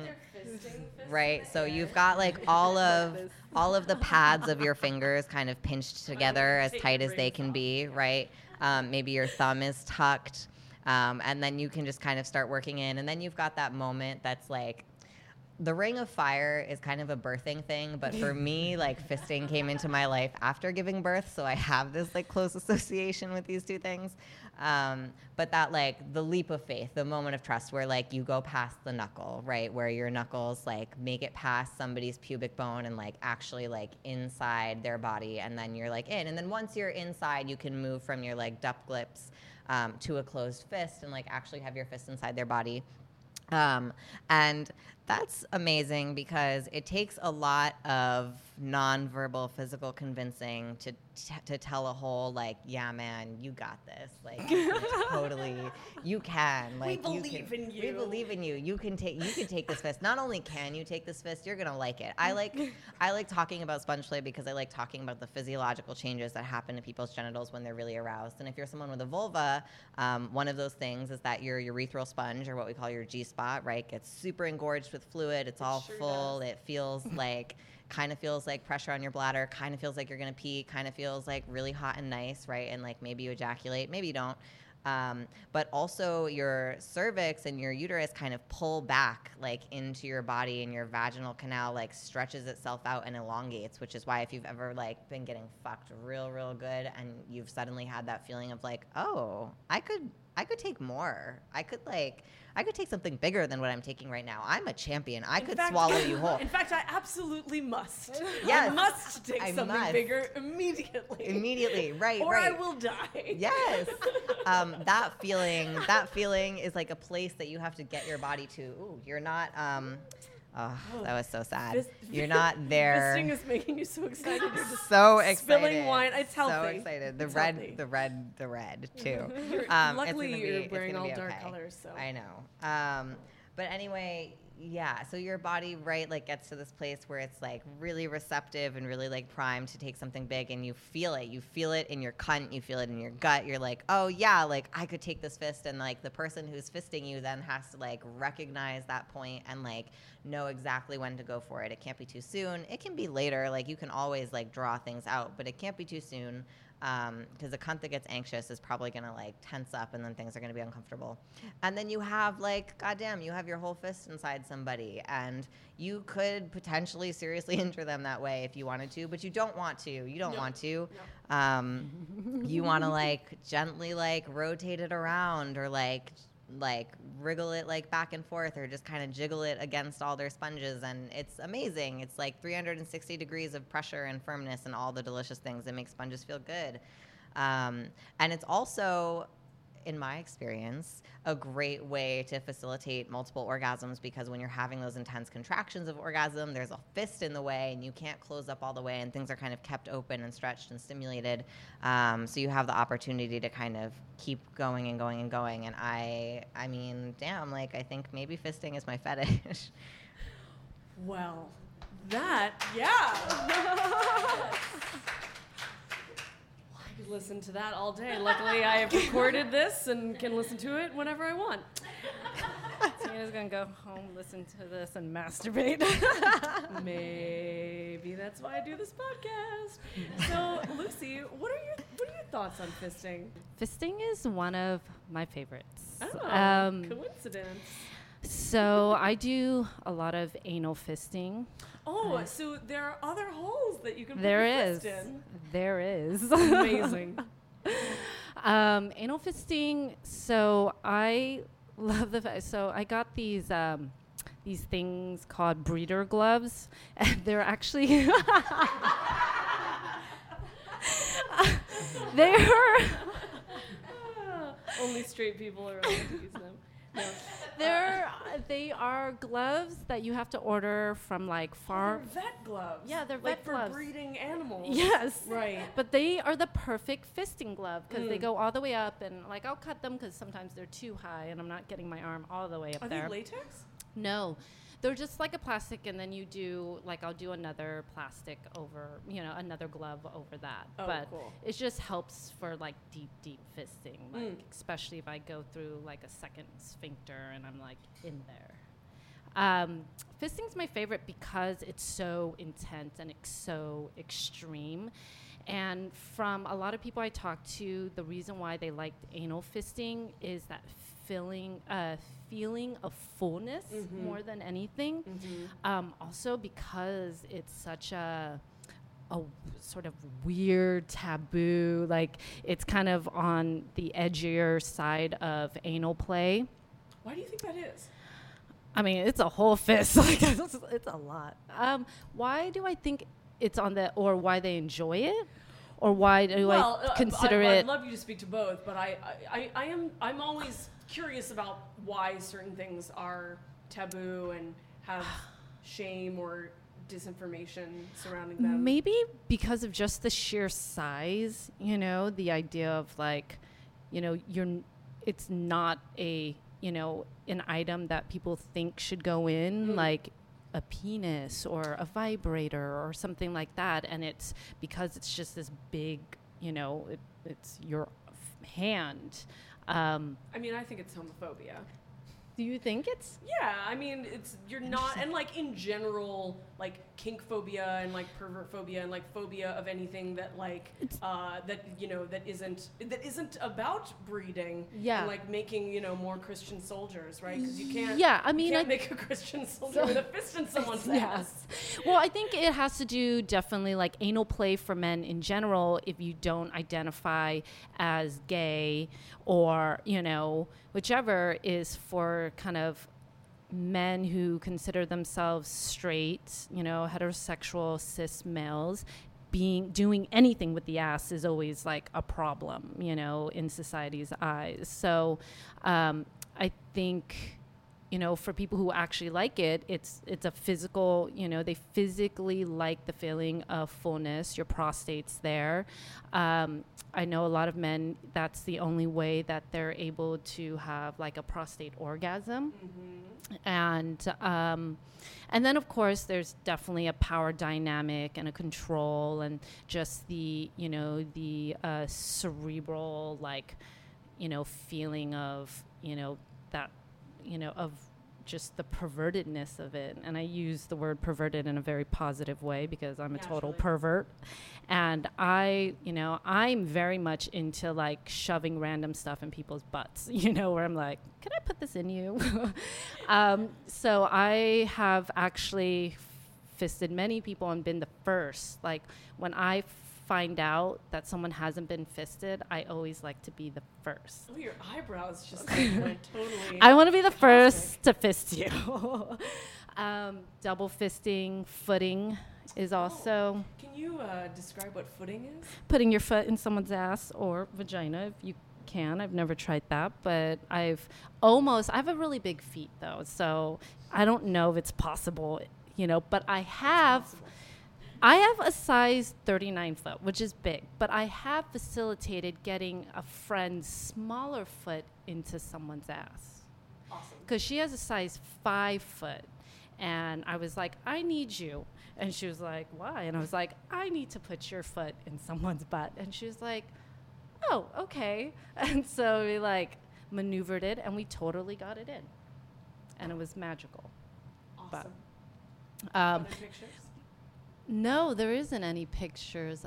right? So you've got like all of all of the pads of your fingers kind of pinched together as tight as they can be right? Um, maybe your thumb is tucked um, and then you can just kind of start working in. And then you've got that moment that's like the ring of fire is kind of a birthing thing, but for me, like fisting came into my life after giving birth, so I have this like close association with these two things. Um, but that like the leap of faith, the moment of trust, where like you go past the knuckle, right, where your knuckles like make it past somebody's pubic bone and like actually like inside their body, and then you're like in, and then once you're inside, you can move from your like duck lips um, to a closed fist and like actually have your fist inside their body. Um, and that's amazing because it takes a lot of nonverbal physical convincing to to tell a whole like, yeah, man, you got this. Like, totally, you can. Like, you believe can, in you. We believe in you. You can take. You can take this fist. Not only can you take this fist, you're gonna like it. I like. I like talking about sponge play because I like talking about the physiological changes that happen to people's genitals when they're really aroused. And if you're someone with a vulva, um, one of those things is that your urethral sponge, or what we call your G spot, right, gets super engorged with fluid. It's all full. It feels like kind of feels like pressure on your bladder, kind of feels like you're gonna pee, kind of feels like really hot and nice, right? And like maybe you ejaculate, maybe you don't. Um, but also your cervix and your uterus kind of pull back like into your body and your vaginal canal like stretches itself out and elongates, which is why if you've ever like been getting fucked real, real good and you've suddenly had that feeling of like, oh, I could I could take more. I could like I could take something bigger than what I'm taking right now. I'm a champion. I In could fact- swallow you whole. In fact, I absolutely must. I Yes, must take I something must. bigger immediately. Immediately, right, or right. I will die. Yes. um, that feeling, that feeling is like a place that you have to get your body to. Ooh, you're not. Um, oh, that was so sad. Fist- you're not there. Fisting is making you so excited. You're just so excited. spilling wine. It's healthy. So excited. The It's red, healthy. the red, the red too. Um, luckily, you're be- it's wearing all be dark colors, so I know. Um, but anyway, yeah. So your body, right, like gets to this place where it's like really receptive and really like primed to take something big, and you feel it. You feel it in your cunt. You feel it in your gut. You're like, oh yeah, like I could take this fist, and like the person who's fisting you then has to like recognize that point and like know exactly when to go for it. It can't be too soon. It can be later. Like you can always like draw things out, but it can't be too soon because the cunt that gets anxious is probably gonna like tense up and then things are gonna be uncomfortable. And then you have like, goddamn, you have your whole fist inside somebody and you could potentially seriously injure them that way if you wanted to, but you don't want to. You don't want to. Um, you want to like gently like rotate it around or like like wriggle it like back and forth or just kind of jiggle it against all their sponges and it's amazing. It's like 360 degrees of pressure and firmness and all the delicious things that make sponges feel good. Um, and it's also in my experience, a great way to facilitate multiple orgasms because when you're having those intense contractions of orgasm, there's a fist in the way and you can't close up all the way, and things are kind of kept open and stretched and stimulated. Um, so you have the opportunity to kind of keep going and going and going. And I, I mean, damn, like I think maybe fisting is my fetish. Well, that, yeah. I could listen to that all day. Luckily, I have recorded this and can listen to it whenever I want. Tina's gonna go home, listen to this, and masturbate. Maybe that's why I do this podcast. So, Lucy, what are your what are your thoughts on fisting? Fisting is one of my favorites. Oh, Um, coincidence. so I do a lot of anal fisting. Oh, so there are other holes that you can There is. fist in. There is. Amazing. um, anal fisting. So I love the. fa- So I got these um, these things called breeder gloves, and they're actually. they're. Only straight people are allowed to use them. No. They're they are gloves that you have to order from like far. They're vet gloves. Yeah, they're like vet for breeding animals. Yes. Right. But they are the perfect fisting glove because they Mm. go all the way up and like I'll cut them because sometimes they're too high and I'm not getting my arm all the way up Are there. they latex? No, they're just like a plastic, and then you do like I'll do another plastic over, you know, another glove over that. Oh, but cool. it just helps for like deep, deep fisting, like Mm. especially if I go through like a second sphincter and I'm like in there. Um, fisting's my favorite because it's so intense and it's so extreme. And from a lot of people I talk to, the reason why they liked anal fisting is that filling, uh, feeling of fullness more than anything. Um, also because it's such a a sort of weird taboo, like it's kind of on the edgier side of anal play. Why do you think that is? I mean, it's a whole fist. Like it's, it's a lot. Um, why do I think it's on the, or why they enjoy it, or why do well, I uh, consider I, it? I'd love you to speak to both, but I, I, I, I am I'm always curious about why certain things are taboo and have shame or disinformation surrounding them. Maybe because of just the sheer size, you know, the idea of like, you know, you're it's not a, you know, an item that people think should go in, Mm. like a penis or a vibrator or something like that. And it's because it's just this big, you know, it, it's your hand. Um, I mean, I think it's homophobia. do you think it's? Yeah, I mean, it's you're not, and like in general, like kink phobia and like pervert phobia and like phobia of anything that like uh, that you know that isn't that isn't about breeding Yeah. and like making you know more Christian soldiers right because you can't Yeah, I mean, you can't I- make a Christian soldier with a fist in someone's ass. Well, I think it has to do definitely like anal play for men in general. If you don't identify as gay or, you know, whichever is for kind of men who consider themselves straight, you know, heterosexual cis males. Being doing anything with the ass is always like a problem, you know, in society's eyes. So, um, I think you know for people who actually like it it's it's a physical you know they physically like the feeling of fullness. Your prostate's there. Um, i know a lot of men that's the only way that they're able to have like a prostate orgasm. And um, and then of course there's definitely a power dynamic and a control and just the you know the uh, cerebral like you know feeling of you know that you know of just the pervertedness of it. And i use the word perverted in a very positive way because i'm a total pervert. And i you know i'm very much into like shoving random stuff in people's butts you know where i'm like can i put this in you? Um, so i have actually fisted many people and been the first. Like when i find out that someone hasn't been fisted i always like to be the first Oh, your eyebrows just like, went totally. I want to be the first to fist you. um, double fisting, footing is also Can you uh, describe what footing is? putting your foot in someone's ass or vagina if you can. I've never tried that, but I've almost, I have a really big feet though, so I don't know if it's possible, you know, but I have. I have a size 39 foot, which is big, but I have facilitated getting a friend's smaller foot into someone's ass Awesome. because she has a size five foot. And I was like, I need you. And she was like, why? And I was like, I need to put your foot in someone's butt. And she was like, oh, okay. And so we like maneuvered it and we totally got it in. And it was magical. Awesome. Um, Other pictures? No, there isn't any pictures,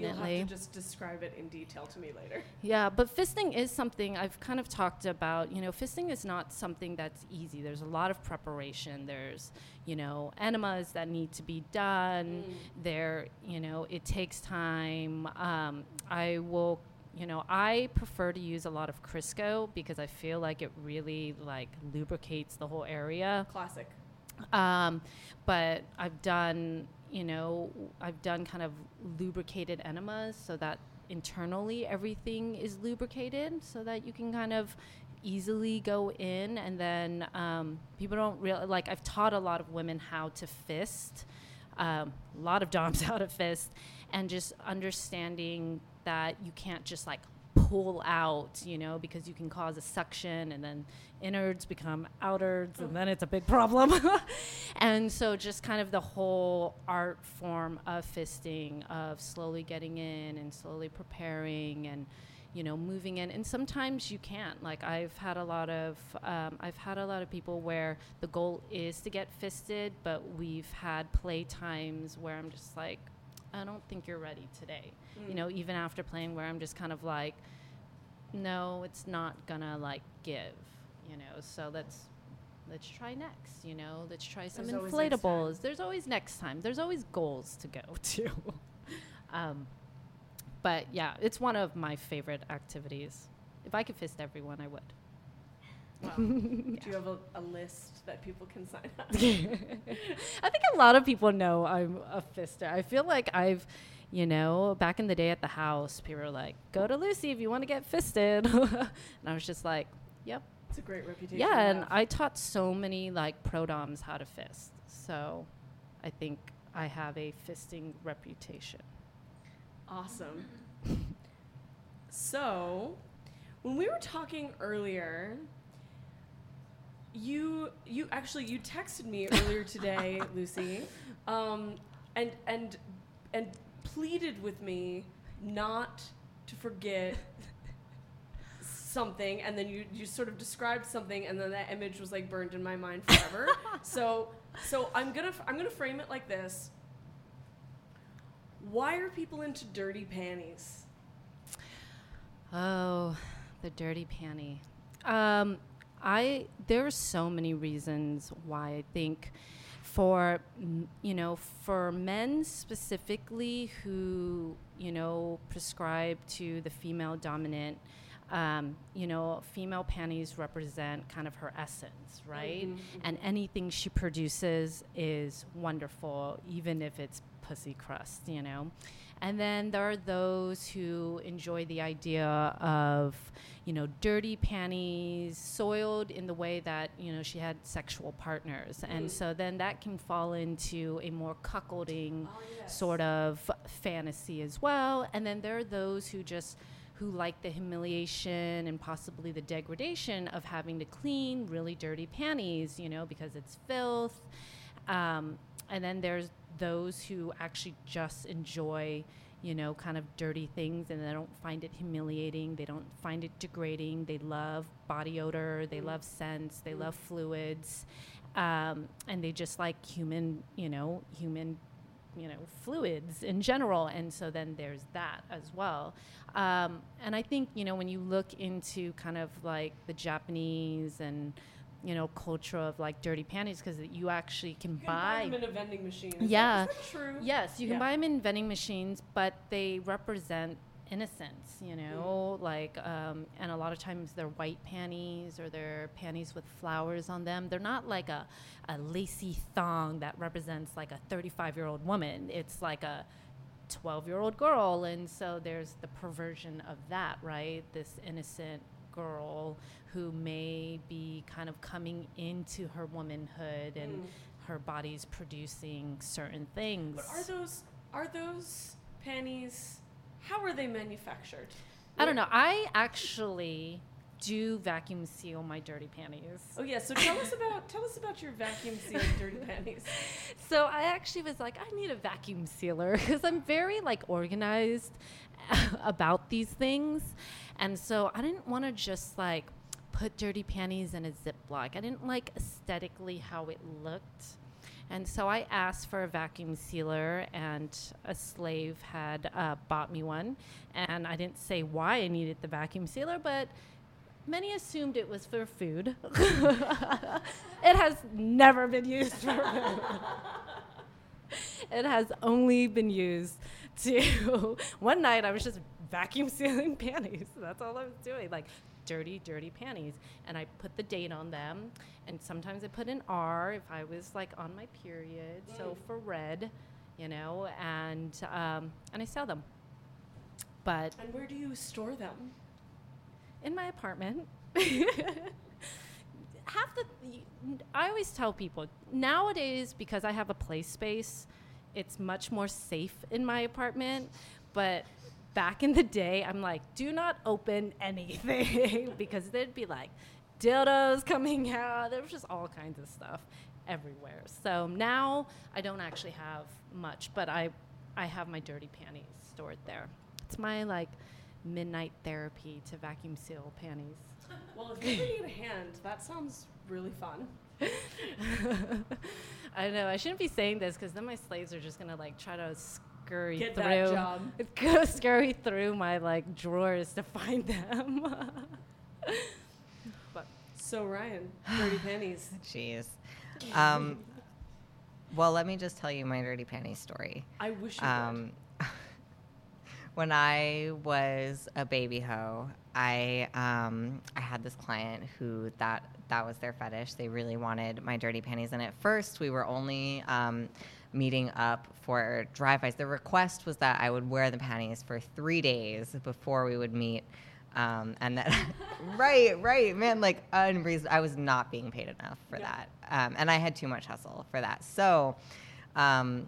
Well, you'll have to just describe it in detail to me later. Yeah, but fisting is something I've kind of talked about. You know, fisting is not something that's easy. There's a lot of preparation. There's, you know, enemas that need to be done. There, you know, it takes time. Um, I will, you know, I prefer to use a lot of Crisco because I feel like it really like lubricates the whole area. Classic. Um, but I've done, you know, I've done kind of lubricated enemas so that internally everything is lubricated so that you can kind of easily go in and then um, people don't really like I've taught a lot of women how to fist um, a lot of doms how to fist and just understanding that you can't just like pull out, you know, because you can cause a suction and then innards become outards and then it's a big problem. and so just kind of the whole art form of fisting, of slowly getting in and slowly preparing and you know moving in and sometimes you can't like i've had a lot of um, i've had a lot of people where the goal is to get fisted but we've had play times where i'm just like i don't think you're ready today. You know even after playing where i'm just kind of like no it's not gonna like give you know? So let's let's try next you know? Let's try some There's always inflatables. there's always next time. There's always goals to go to. Um, but yeah it's one of my favorite activities. If i could fist everyone i would Wow. Do you have a, a list that people can sign up? I think a lot of people know I'm a fister. I feel like I've, you know, back in the day at the house, people were like, "Go to Lucy if you want to get fisted," and I was just like, "Yep, It's a great reputation. yeah." And. I taught so many like pro doms how to fist, so I think I have a fisting reputation. Awesome. so, when we were talking earlier, you you actually you texted me earlier today, Lucy, um, and and and pleaded with me not to forget something and then you, you sort of described something and then that image was like burned in my mind forever so So I'm gonna I'm gonna frame it like this. Why are people into dirty panties? Oh, the dirty panty. Um, I there are so many reasons why I think for you know for men specifically who you know prescribe to the female dominant um, you know female panties represent kind of her essence right? And anything she produces is wonderful even if it's pussy crust you know and then there are those who enjoy the idea of, you know, dirty panties, soiled in the way that, you know, she had sexual partners. And so then that can fall into a more cuckolding sort of fantasy as well. And then there are those who just who like the humiliation and possibly the degradation of having to clean really dirty panties, you know, because it's filth. Um, and then there's those who actually just enjoy, you know, kind of dirty things and they don't find it humiliating. They don't find it degrading. They love body odor. They love scents. They love fluids. Um, and they just like human, you know, human you know fluids in general and so then there's that as well um, and i think you know when you look into kind of like the japanese and you know culture of like dirty panties because you actually can, You can buy, buy them in a vending machine. Is yeah is that true? yes you can Yeah. buy them in vending machines but they represent innocence you know like um, and a lot of times they're white panties or they're panties with flowers on them they're not like a, a lacy thong that represents like a 35 year old woman it's like a 12 year old girl and so there's the perversion of that right this innocent girl who may be kind of coming into her womanhood and hmm. her body's producing certain things But are those are those panties? How are they manufactured? I don't know. I actually do vacuum seal my dirty panties. Oh yeah. So tell us about tell us about your vacuum sealed dirty panties. So I actually was like, I need a vacuum sealer because I'm very like organized about these things, and so I didn't want to just like put dirty panties in a Ziploc. I didn't like aesthetically how it looked. And so I asked for a vacuum sealer, and a slave had uh, bought me one. And I didn't say why I needed the vacuum sealer, but many assumed it was for food. it has never been used for food. it has only been used to. One night I was just vacuum sealing panties. That's all I was doing. Like, dirty, dirty panties. And I put the date on them. And sometimes I put an R if I was like on my period. So for red, you know, and um, and I sell them. But And where do you store them? in my apartment. Half the, I always tell people nowadays because I have a play space, it's much more safe in my apartment. But back in the day, I'm like, do not open anything because there'd be like dildos coming out. There was just all kinds of stuff everywhere. So now I don't actually have much, but I, I have my dirty panties stored there. It's my like midnight therapy to vacuum seal panties. Well, if you ever need a hand, that sounds really fun. I know I shouldn't be saying this because then my slaves are just gonna like try to scurry Get through, that job. go scurry through my like drawers to find them. but So Ryan, dirty panties. Jeez. Um, well, let me just tell you my dirty panties story. I wish you Um, when I was a baby hoe, I um, I had this client who that that was their fetish. They really wanted my dirty panties, and at first we were only um, meeting up for drive-bys. The request was that I would wear the panties for three days before we would meet. Um, and that, right, right, man, like unreasonable. I was not being paid enough for that, um, and I had too much hustle for that. So, um,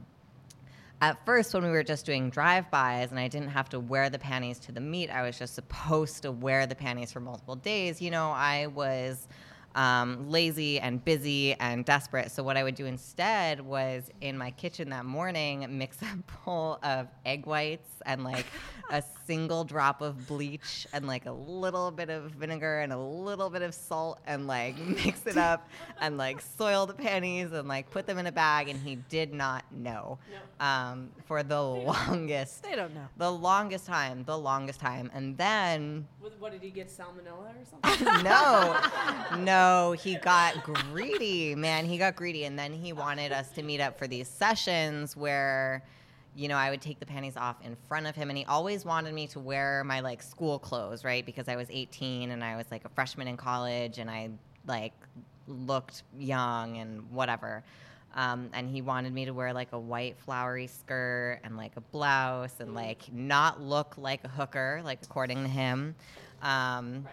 at first when we were just doing drive-bys and I didn't have to wear the panties to the meet, I was just supposed to wear the panties for multiple days. You know, I was um, lazy and busy and desperate. So what I would do instead was in my kitchen that morning mix a bowl of egg whites and like a single drop of bleach and like a little bit of vinegar and a little bit of salt and like mix it up and like soil the panties and like put them in a bag. And he did not know um, for the longest. They don't know. The longest time, the longest time. And then what did he get salmonella or something? no, no, he got greedy, man. He got greedy, and then he wanted us to meet up for these sessions where, you know, I would take the panties off in front of him, and he always wanted me to wear my like school clothes, right? Because I was 18 and I was like a freshman in college, and I like looked young and whatever. Um, and he wanted me to wear like a white flowery skirt and like a blouse and like not look like a hooker, like according to him. Um,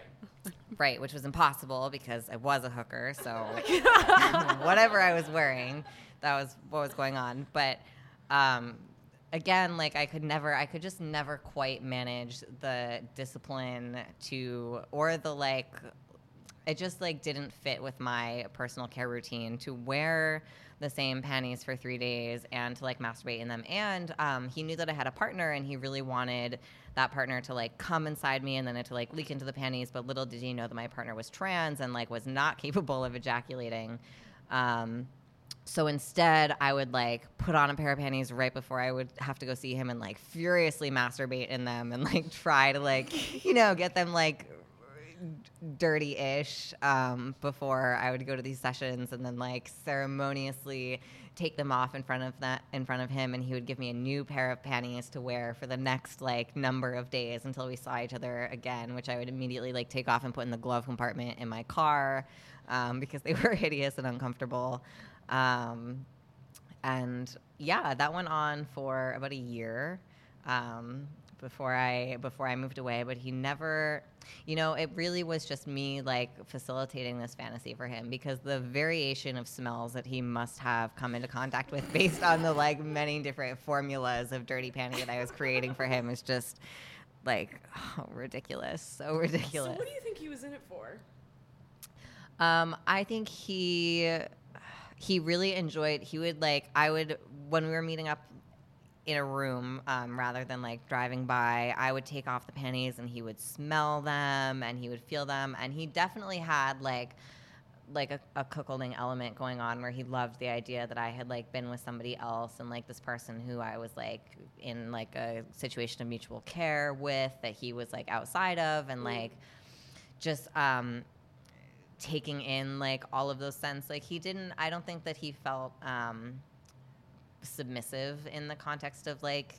right, which was impossible because I was a hooker. So whatever I was wearing, that was what was going on. But um, again, like I could never, I could just never quite manage the discipline to, or the like, it just like didn't fit with my personal care routine to wear the same panties for three days and to like masturbate in them. And um, he knew that I had a partner and he really wanted that partner to like come inside me and then to like leak into the panties. But little did he know that my partner was trans and like was not capable of ejaculating. Um, so instead, I would like put on a pair of panties right before I would have to go see him and like furiously masturbate in them and like try to like, you know, get them like dirty ish um, before I would go to these sessions and then like ceremoniously take them off in front of that in front of him and he would give me a new pair of panties to wear for the next like number of days until we saw each other again which I would immediately like take off and put in the glove compartment in my car um, because they were hideous and uncomfortable um, and yeah that went on for about a year um, before I before I moved away. But he never, you know, it really was just me like facilitating this fantasy for him because the variation of smells that he must have come into contact with based on the like many different formulas of dirty panty that I was creating for him is just like oh, ridiculous, so ridiculous. So what do you think he was in it for? Um, I think he he really enjoyed. He would like I would when we were meeting up in a room um, rather than like driving by. I would take off the panties and he would smell them and he would feel them and he definitely had like like a, a cuckolding element going on where he loved the idea that I had like been with somebody else and like this person who I was like in like a situation of mutual care with that he was like outside of and like just um taking in like all of those scents. Like he didn't i don't think that he felt um submissive in the context of like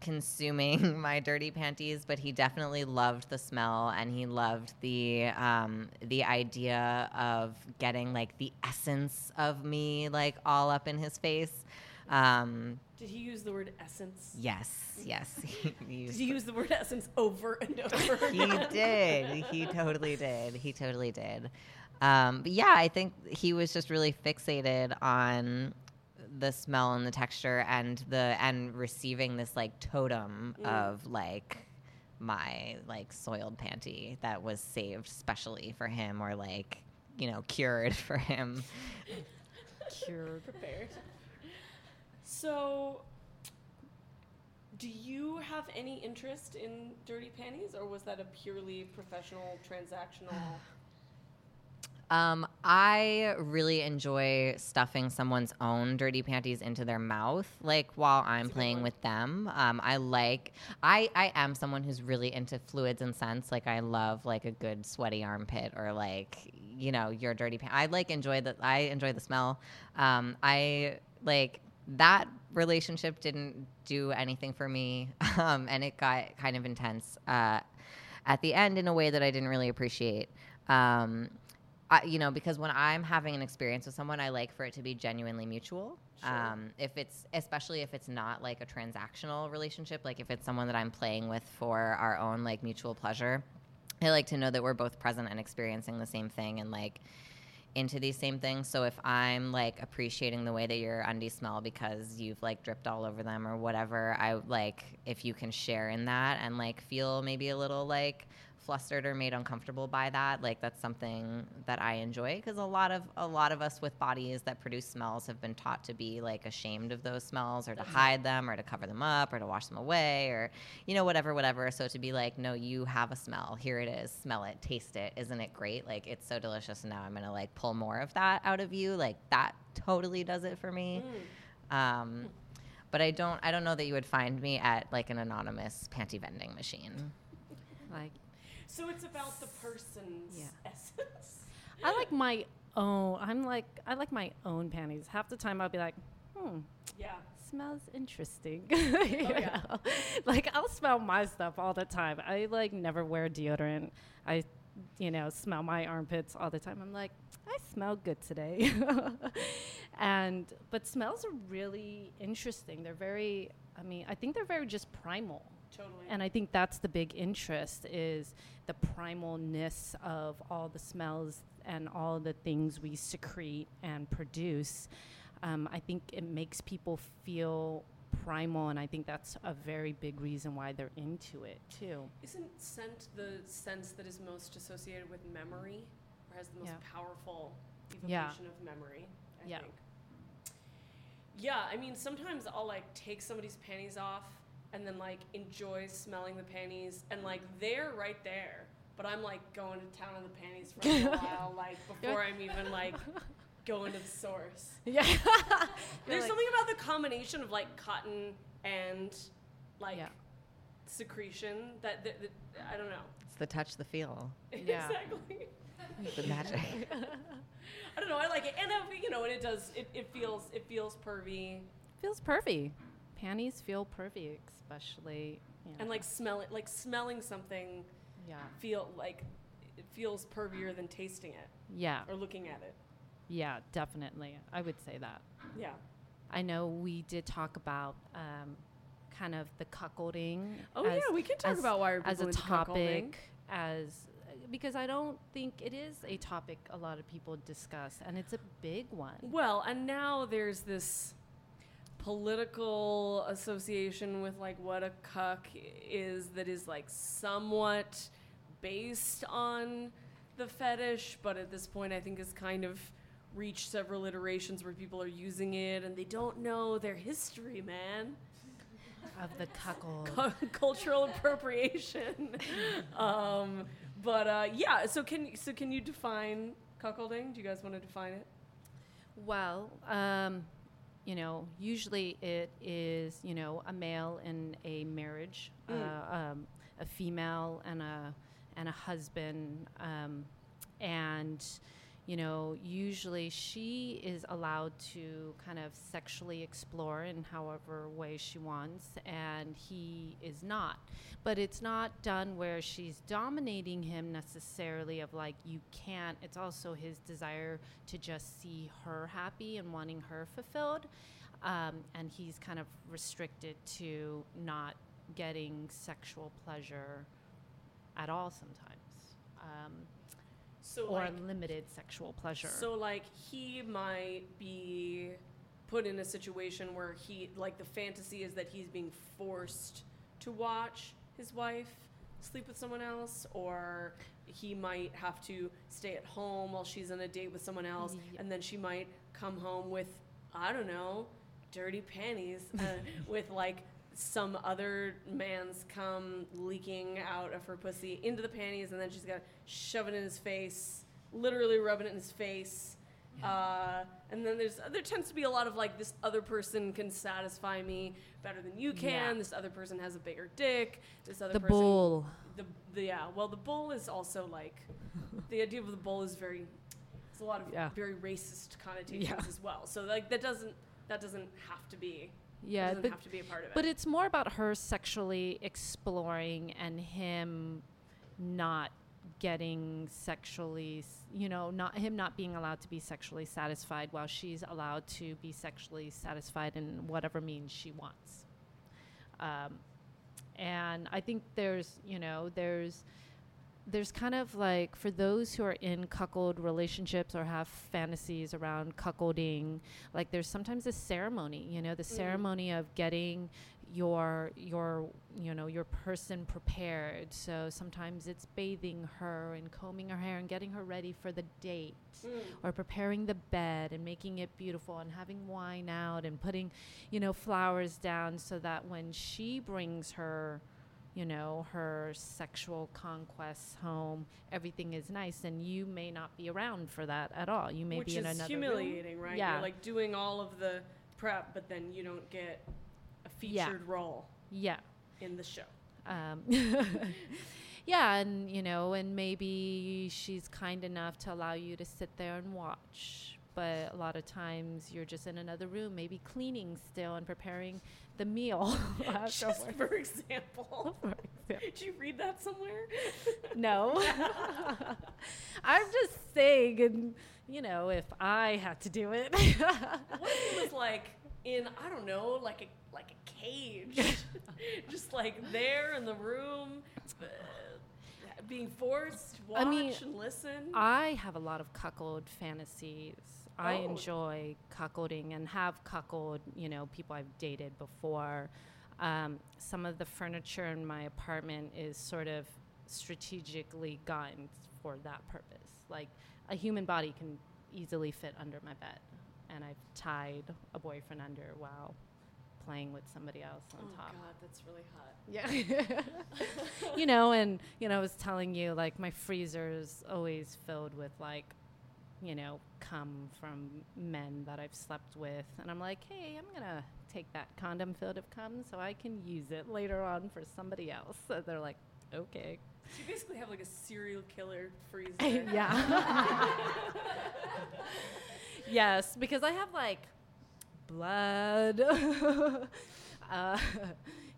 consuming my dirty panties but he definitely loved the smell and he loved the um the idea of getting like the essence of me like all up in his face. Um Did he use the word essence? yes yes he Did he use the word essence over and over? he did. He totally did. He totally did. Um, but yeah, I think he was just really fixated on the smell and the texture and the and receiving this like totem of like my like soiled panty that was saved specially for him or like you know cured for him. Cured. Prepared. So, do you have any interest in dirty panties, or was that a purely professional, transactional? Um, I really enjoy stuffing someone's own dirty panties into their mouth, like while I'm playing with them. Um, I like. I I am someone who's really into fluids and scents. Like I love like a good sweaty armpit or like you know your dirty pants. I like enjoy the. I enjoy the smell. Um, I like that relationship didn't do anything for me, um, and it got kind of intense uh, at the end in a way that I didn't really appreciate. Um, I, you know, because when I'm having an experience with someone, I like for it to be genuinely mutual. Um, if it's, especially if it's not like a transactional relationship, like if it's someone that I'm playing with for our own like mutual pleasure, I like to know that we're both present and experiencing the same thing and like into these same things. So if I'm like appreciating the way that your undies smell because you've like dripped all over them or whatever, I like if you can share in that and like feel maybe a little like flustered or made uncomfortable by that, like that's something that I enjoy because a lot of a lot of us with bodies that produce smells have been taught to be like ashamed of those smells or to hide them or to cover them up or to wash them away or you know whatever whatever. So to be like, no, you have a smell. Here it is. Smell it. Taste it. Isn't it great? Like it's so delicious. And now I'm gonna like pull more of that out of you. Like that totally does it for me. Um, but I don't I don't know that you would find me at like an anonymous panty vending machine. Like So it's about the person's Yeah. essence. I like my own. I'm like I like my own panties. Half the time I'll be like, hmm, Yeah. smells interesting. You yeah. Like I'll smell my stuff all the time. I like never wear deodorant. I, you know, smell my armpits all the time. I'm like, I smell good today. and but smells are really interesting. They're very. I mean, I think they're very just primal. Totally. And I think that's the big interest is the primalness of all the smells and all the things we secrete and produce. Um, I think it makes people feel primal, and I think that's a very big reason why they're into it too. Isn't scent the sense that is most associated with memory, or has the most Yeah. powerful Yeah. evocation of memory? I Yeah. think. Yeah, I mean, sometimes I'll like take somebody's panties off and then like enjoy smelling the panties, and like they're right there, but I'm like going to town on the panties for a while, like before I'm even like going to the source. Yeah. There's like- something about the combination of like cotton and like Yeah. secretion that, that, that I don't know. It's the touch, the feel, Yeah. exactly. the magic. I don't know. I like it, and uh, you know, and it does. It, it feels it feels pervy, feels pervy. Panties feel pervy, especially. You know. and like smell it. Like smelling something yeah, feel like it feels pervier than tasting it yeah, or looking at it. yeah, definitely. I would say that. Yeah. I know we did talk about um, kind of the cuckolding. Oh, yeah, we can talk about why are as a topic, as because I don't think it is a topic a lot of people discuss, and it's a big one. Well, and now there's this political association with like what a cuck is that is like somewhat based on the fetish, but at this point I think has kind of reached several iterations where people are using it and they don't know their history, man. Of the cuckold. Cu- cultural appropriation. um, but uh, yeah, so can so can you define cuckolding? Do you guys want to define it? Well, um, you know, usually it is, you know, a male in a marriage, Mm. uh, um, a female and a and a husband, um, and you know, usually she is allowed to kind of sexually explore in however way she wants, and he is not. But it's not done where she's dominating him necessarily, of like, you can't. It's also his desire to just see her happy and wanting her fulfilled. Um, and he's kind of restricted to not getting sexual pleasure at all sometimes. Um, So or like, limited sexual pleasure. So like he might be put in a situation where he like the fantasy is that he's being forced to watch his wife sleep with someone else or he might have to stay at home while she's on a date with someone else Yeah. and then she might come home with I don't know dirty panties uh, with like some other man's cum leaking out of her pussy into the panties and then she's got shove it in his face literally rubbing it in his face uh, and then there's there tends to be a lot of like this other person can satisfy me better than you can Yeah. this other person has a bigger dick this other person the person bull. the, the yeah well the bull is also like the idea of the bull is very it's a lot of Yeah. very racist connotations as well so like that doesn't that doesn't have to be Yeah, doesn't but, have to be a part of it but it's more about her sexually exploring and him not getting sexually, you know, not him not being allowed to be sexually satisfied while she's allowed to be sexually satisfied in whatever means she wants. Um, and I think there's, you know, there's there's kind of like for those who are in cuckold relationships or have fantasies around cuckolding, like there's sometimes a ceremony, you know, the mm. ceremony of getting your your you know your person prepared. So sometimes it's bathing her and combing her hair and getting her ready for the date mm. or preparing the bed and making it beautiful and having wine out and putting you know flowers down so that when she brings her you know her sexual conquests home everything is nice and you may not be around for that at all you may Which be in another. Which is humiliating, room. right? yeah You're like doing all of the prep, but then you don't get a Yeah. featured role yeah in the show. um, yeah, and you know, and maybe she's kind enough to allow you to sit there and watch. But a lot of times you're just in another room, maybe cleaning still and preparing the meal. Just for example. For example. Did you read that somewhere? no, I'm just saying, and you know, if I had to do it, What if it was like in I don't know, like a like a cage, just like there in the room, uh, being forced to watch I mean, and listen. I have a lot of cuckold fantasies. I Oh. enjoy cuckolding and have cuckold, you know, people I've dated before. Um, some of the furniture in my apartment is sort of strategically gotten for that purpose. Like a human body can easily fit under my bed, and I've tied a boyfriend under while playing with somebody else on top. oh. God, that's really hot. Yeah. you know, and you know, I was telling you like my freezer is always filled with like, you know, come from men that I've slept with, and I'm like, hey, I'm gonna take that condom filled of cum so I can use it later on for somebody else. So they're like, okay. So you basically have like a serial killer freezer. yeah. yes, because I have like blood, uh,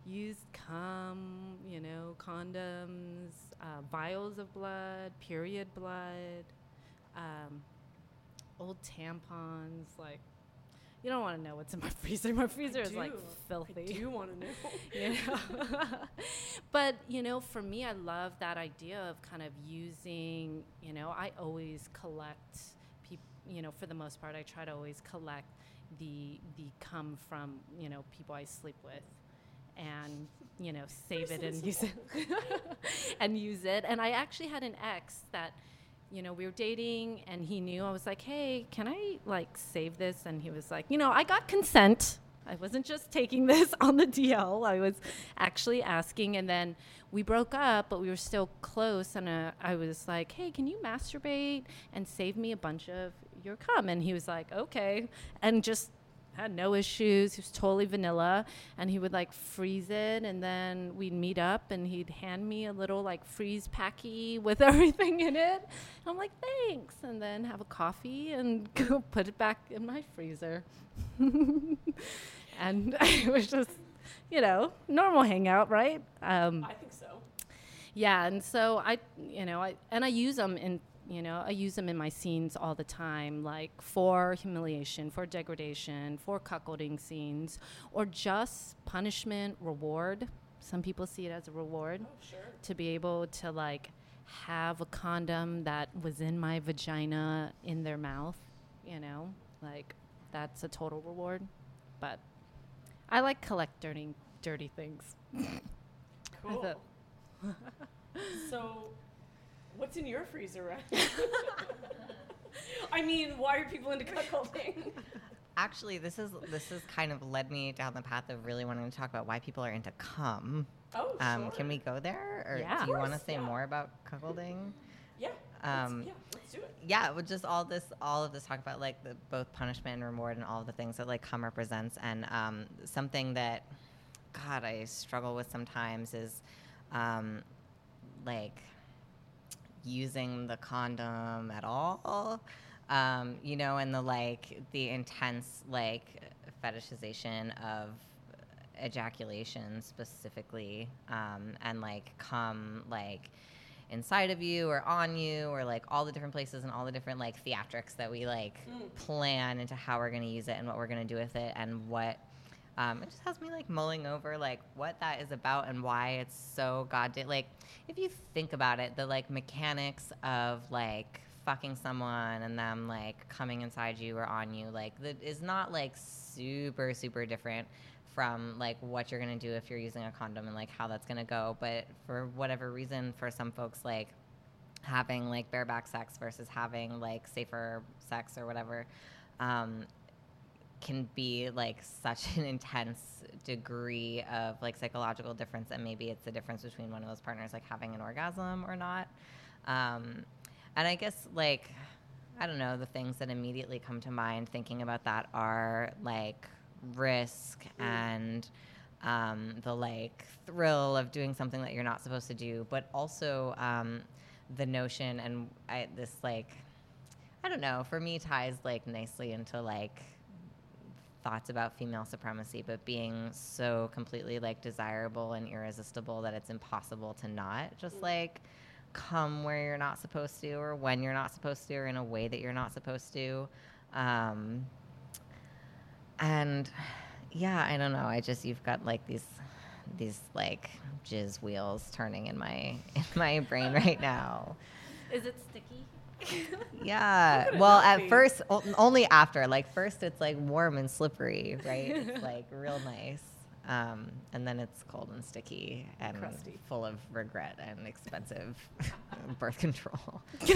used cum, you know, condoms, uh, vials of blood, period blood, um, old tampons. Like, you don't want to know what's in my freezer. My freezer is like filthy. I do want to know? but you know for me i love that idea of kind of using you know i always collect people you know for the most part i try to always collect the the come from you know people i sleep with and you know save it and use it and use it and i actually had an ex that you know we were dating and he knew i was like hey can i like save this and he was like you know i got consent I wasn't just taking this on the DL. I was actually asking, and then we broke up, but we were still close. And uh, I was like, "Hey, can you masturbate and save me a bunch of your cum?" And he was like, "Okay," and just had no issues. He was totally vanilla, and he would like freeze it, and then we'd meet up, and he'd hand me a little like freeze packy with everything in it. And I'm like, "Thanks," and then have a coffee and go put it back in my freezer. and it was just, you know, normal hangout, right? Um, I think so. yeah, and so I, you know, I and I use them in, you know, I use them in my scenes all the time, like for humiliation, for degradation, for cuckolding scenes, or just punishment, reward. Some people see it as a reward Oh, sure. to be able to like have a condom that was in my vagina in their mouth, you know, like that's a total reward. But I like collect dirty, dirty things. Cool. so, what's in your freezer, right? I mean, why are people into cuckolding? Actually, this is this has kind of led me down the path of really wanting to talk about why people are into cum. Oh, Um, sure. Can we go there, or Yeah. do you want to say yeah. more about cuckolding? Yeah. let's- Um, yeah. Let's do it. yeah, with just all this, all of this talk about like the, both punishment and reward and all the things that like cum represents, and um, something that, God, I struggle with sometimes is, um, like, using the condom at all, um, you know, and the like the intense like fetishization of ejaculation specifically, um, and like come like inside of you or on you or like all the different places and all the different like theatrics that we like plan into how we're going to use it and what we're going to do with it and what um, it just has me like mulling over like what that is about and why it's so goddamn like if you think about it the like mechanics of like fucking someone and them like coming inside you or on you like that is not like super super different from like what you're gonna do if you're using a condom and like how that's gonna go. But for whatever reason, for some folks, like having like bareback sex versus having like safer sex or whatever um, can be like such an intense degree of like psychological difference and maybe it's the difference between one of those partners like having an orgasm or not. Um, and i guess like i don't know the things that immediately come to mind thinking about that are like risk and um, the like thrill of doing something that you're not supposed to do but also um, the notion and I, this like i don't know for me ties like nicely into like thoughts about female supremacy, but being so completely like desirable and irresistible that it's impossible to not just like come where you're not supposed to or when you're not supposed to or in a way that you're not supposed to. Um, and yeah, I don't know. I just you've got like these these like jizz wheels turning in my in my brain right now. Is it sticky? Yeah. Well, at first, o- only after. Like first, it's like warm and slippery, right? It's like real nice. Um, and then it's cold and sticky and Crusty. full of regret and expensive birth control.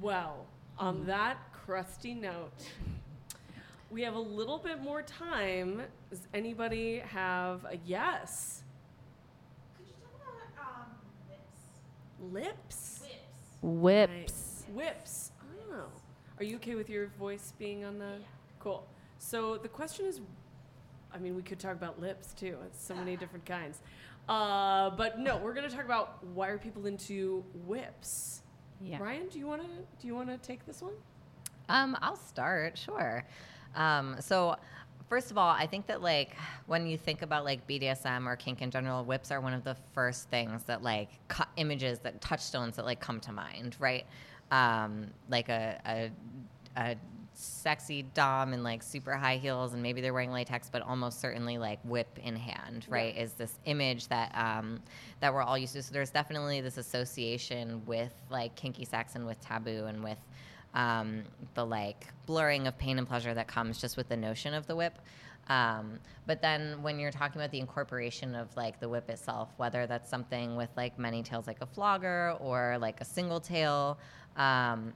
Well, on that crusty note, we have a little bit more time. Does anybody have a yes? Lips? Whips. Nice. Whips. Oh. Are you okay with your voice being on the? Cool. So the question is, I mean, we could talk about lips too. It's so many different kinds. Uh, but no, we're gonna talk about why are people into whips. Yeah. Ryan, do you wanna do you wanna take this one? Um, I'll start, sure. Um, so, first of all, I think that like when you think about like BDSM or kink in general, whips are one of the first things that like cu- images that touchstones that like come to mind, right? Um, like a, a a sexy dom in like super high heels and maybe they're wearing latex but almost certainly like whip in hand right is this image that um, that we're all used to so there's definitely this association with like kinky sex and with taboo and with um, the like blurring of pain and pleasure that comes just with the notion of the whip. Um, but then when you're talking about the incorporation of like the whip itself whether that's something with like many tails like a flogger or like a single tail um,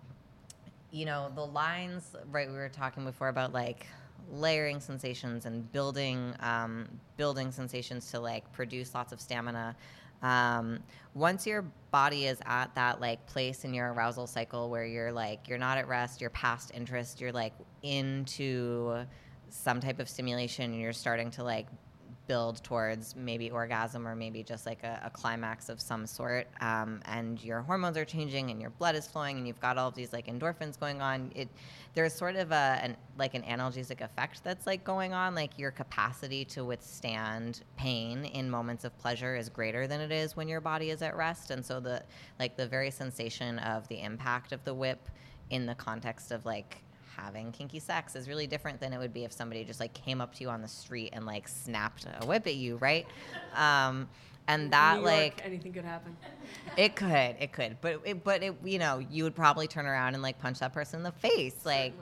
you know the lines right we were talking before about like layering sensations and building um, building sensations to like produce lots of stamina um, once your body is at that like place in your arousal cycle where you're like you're not at rest you're past interest you're like into some type of stimulation and you're starting to like build towards maybe orgasm or maybe just like a, a climax of some sort um, and your hormones are changing and your blood is flowing and you've got all of these like endorphins going on it there's sort of a an, like an analgesic effect that's like going on like your capacity to withstand pain in moments of pleasure is greater than it is when your body is at rest. And so the like the very sensation of the impact of the whip in the context of like having kinky sex is really different than it would be if somebody just like came up to you on the street and like snapped a whip at you, right? Um, and that York, like anything could happen. it could, it could, but it, but it, you know, you would probably turn around and like punch that person in the face, like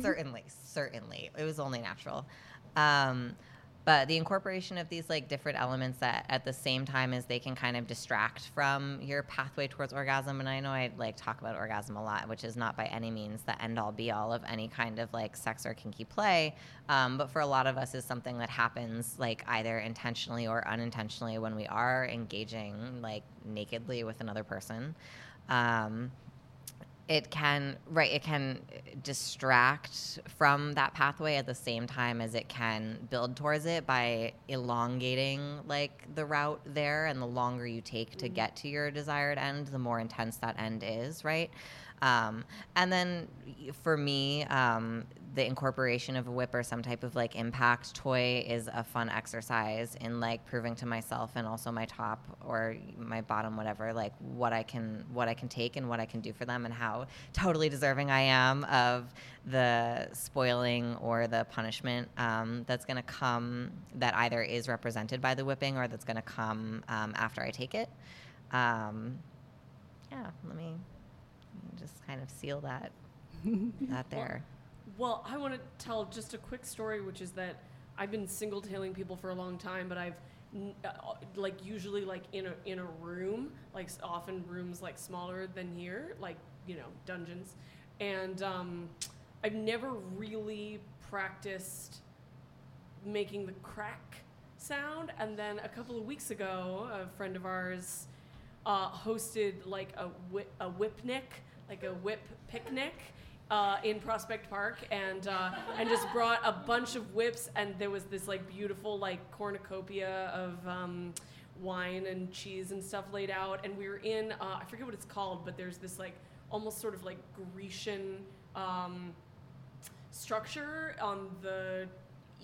certainly, certainly, it was only natural. Um, but the incorporation of these like different elements that at the same time as they can kind of distract from your pathway towards orgasm and i know i like talk about orgasm a lot which is not by any means the end all be all of any kind of like sex or kinky play um, but for a lot of us is something that happens like either intentionally or unintentionally when we are engaging like nakedly with another person. Um, it can right it can distract from that pathway at the same time as it can build towards it by elongating like the route there. And the longer you take to get to your desired end the more intense that end is right? Um, and then for me um, the incorporation of a whip or some type of like impact toy is a fun exercise in like proving to myself and also my top or my bottom whatever like what I can what I can take and what I can do for them and how totally deserving I am of the spoiling or the punishment um, that's going to come that either is represented by the whipping or that's going to come um, after I take it. Um, yeah, let me, let me just kind of seal that that there. Well, I want to tell just a quick story, which is that I've been single tailing people for a long time, but I've uh, like usually like in a in a room, like often rooms like smaller than here, like you know dungeons, and um, I've never really practiced making the crack sound. And then a couple of weeks ago, a friend of ours uh, hosted like a whip, a whipnic, like a whip picnic. Uh, in Prospect Park, and uh, and just brought a bunch of whips, and there was this like beautiful like cornucopia of um, wine and cheese and stuff laid out, and we were in uh, I forget what it's called, but there's this like almost sort of like Grecian um, structure on the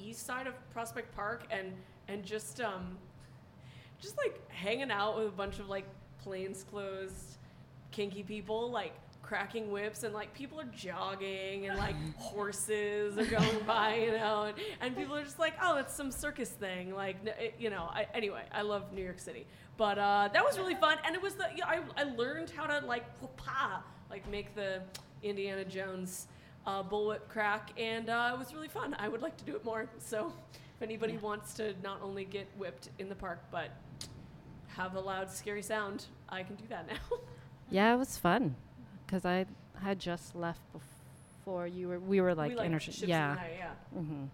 east side of Prospect Park, and and just um, just like hanging out with a bunch of like plainclothes, kinky people, like cracking whips, and like people are jogging, and like horses are going by, you know, and, and people are just like, oh, it's some circus thing, like it, you know. I, anyway, I love New York City, but uh, that was really fun, and it was the you know, I I learned how to like whoop-ah, like make the Indiana Jones uh, bullwhip crack, and uh, it was really fun. I would like to do it more. So, if anybody wants to not only get whipped in the park, but have a loud, scary sound, I can do that now. Yeah, it was fun because I had just left before you were. We were like, we like inter- ships in yeah. the night, yeah. hmm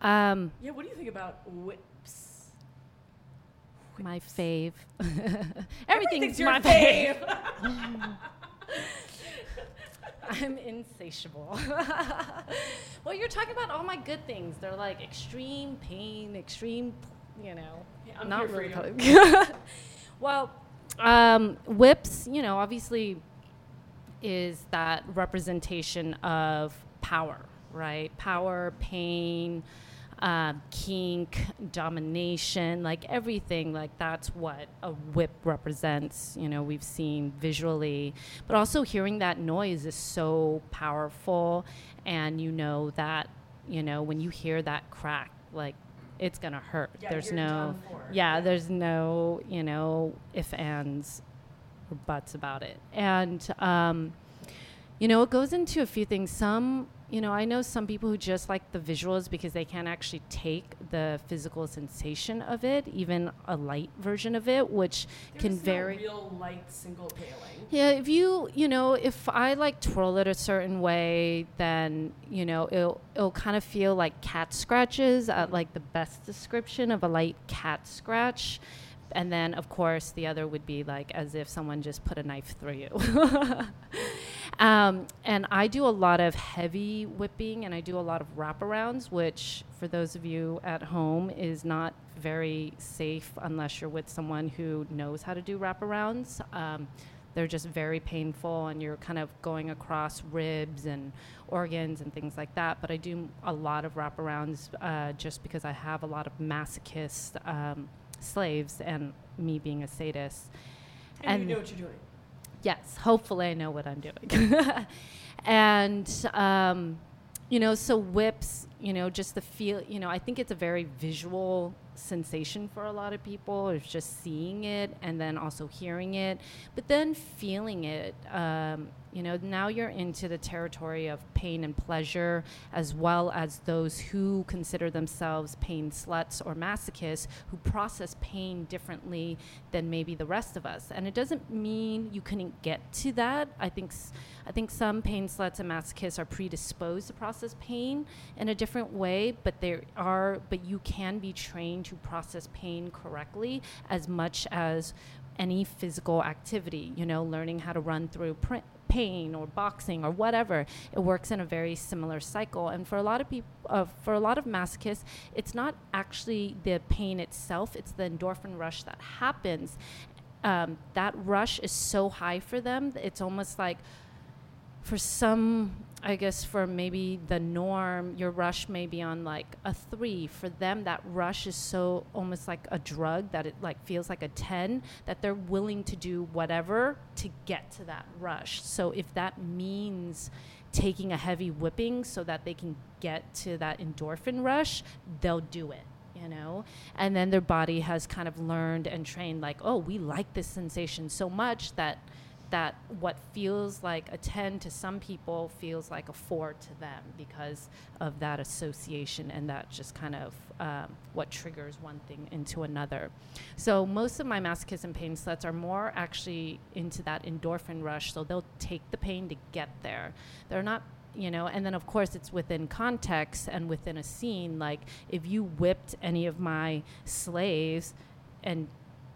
Um, Yeah. What do you think about whips? my fave. Everything's Everything's your my fave. I'm insatiable. well, you're talking about all my good things. They're like extreme pain, extreme, you know, Yeah, I'm not really. well, um, whips, you know, obviously is that representation of power, right? Power, pain, uh, kink, domination, like everything, like that's what a whip represents. You know, we've seen visually, but also hearing that noise is so powerful. And you know that, you know, when you hear that crack, like it's gonna hurt. Yeah, there's no, yeah, there's no, you know, if ands or buts about it. And, um, you know, it goes into a few things. Some, you know, I know some people who just like the visuals because they can't actually take the physical sensation of it, even a light version of it, which can There's no vary. real light single paling. Yeah, if you, you know, if I like twirl it a certain way, then, you know, it'll, it'll kind of feel like cat scratches, uh, like the best description of a light cat scratch. And then, of course, the other would be like as if someone just put a knife through you. um, and I do a lot of heavy whipping and I do a lot of wraparounds, which, for those of you at home, is not very safe unless you're with someone who knows how to do wraparounds. Um, they're just very painful, and you're kind of going across ribs and organs and things like that. But I do a lot of wraparounds uh, just because I have a lot of masochist um, slaves, and me being a sadist. And, And- you know what you're doing. Yes, hopefully I know what I'm doing. and, um, you know, so whips, you know, just the feel, you know, I think it's a very visual sensation for a lot of people, is just seeing it and then also hearing it, but then feeling it. Um, you know, now you're into the territory of pain and pleasure, as well as those who consider themselves pain sluts or masochists who process pain differently than maybe the rest of us. And it doesn't mean you couldn't get to that. I think, I think some pain sluts and masochists are predisposed to process pain in a different way, but there are, but you can be trained to process pain correctly as much as any physical activity, you know, learning how to run through pr- pain or boxing or whatever, it works in a very similar cycle. And for a lot of people, uh, for a lot of masochists, it's not actually the pain itself; it's the endorphin rush that happens. Um, that rush is so high for them; it's almost like for some i guess for maybe the norm your rush may be on like a three. For them that rush is so almost like a drug that it like feels like a 10 that they're willing to do whatever to get to that rush. So if that means taking a heavy whipping so that they can get to that endorphin rush they'll do it you know? And then their body has kind of learned and trained like oh we like this sensation so much that that what feels like a 10 to some people feels like a 4 to them because of that association and that just kind of um, what triggers one thing into another. So most of my masochism pain sluts are more actually into that endorphin rush. So they'll take the pain to get there. They're not you know and then of course it's within context and within a scene like if you whipped any of my slaves and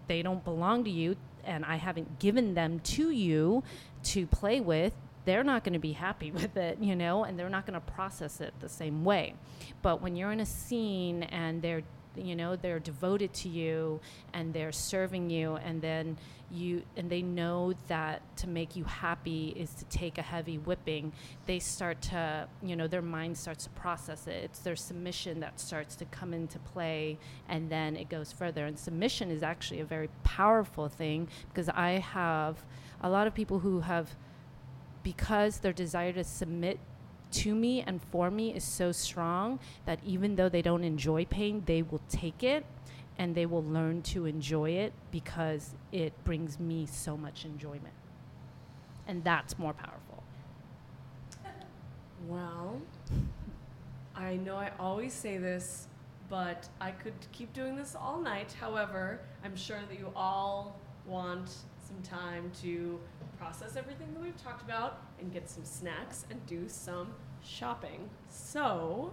they don't belong to you and I haven't given them to you to play with, they're not going to be happy with it, you know, and they're not going to process it the same way. But when you're in a scene and they're you know they're devoted to you and they're serving you and then you and they know that to make you happy is to take a heavy whipping. They start to you know their mind starts to process it. It's their submission that starts to come into play and then it goes further. And submission is actually a very powerful thing because i have a lot of people who have because their desire to submit to me and for me is so strong that even though they don't enjoy pain, they will take it and they will learn to enjoy it because it brings me so much enjoyment. And that's more powerful. Well, I know I always say this, but I could keep doing this all night. However, I'm sure that you all want some time to process everything that we've talked about and get some snacks and do some shopping. So,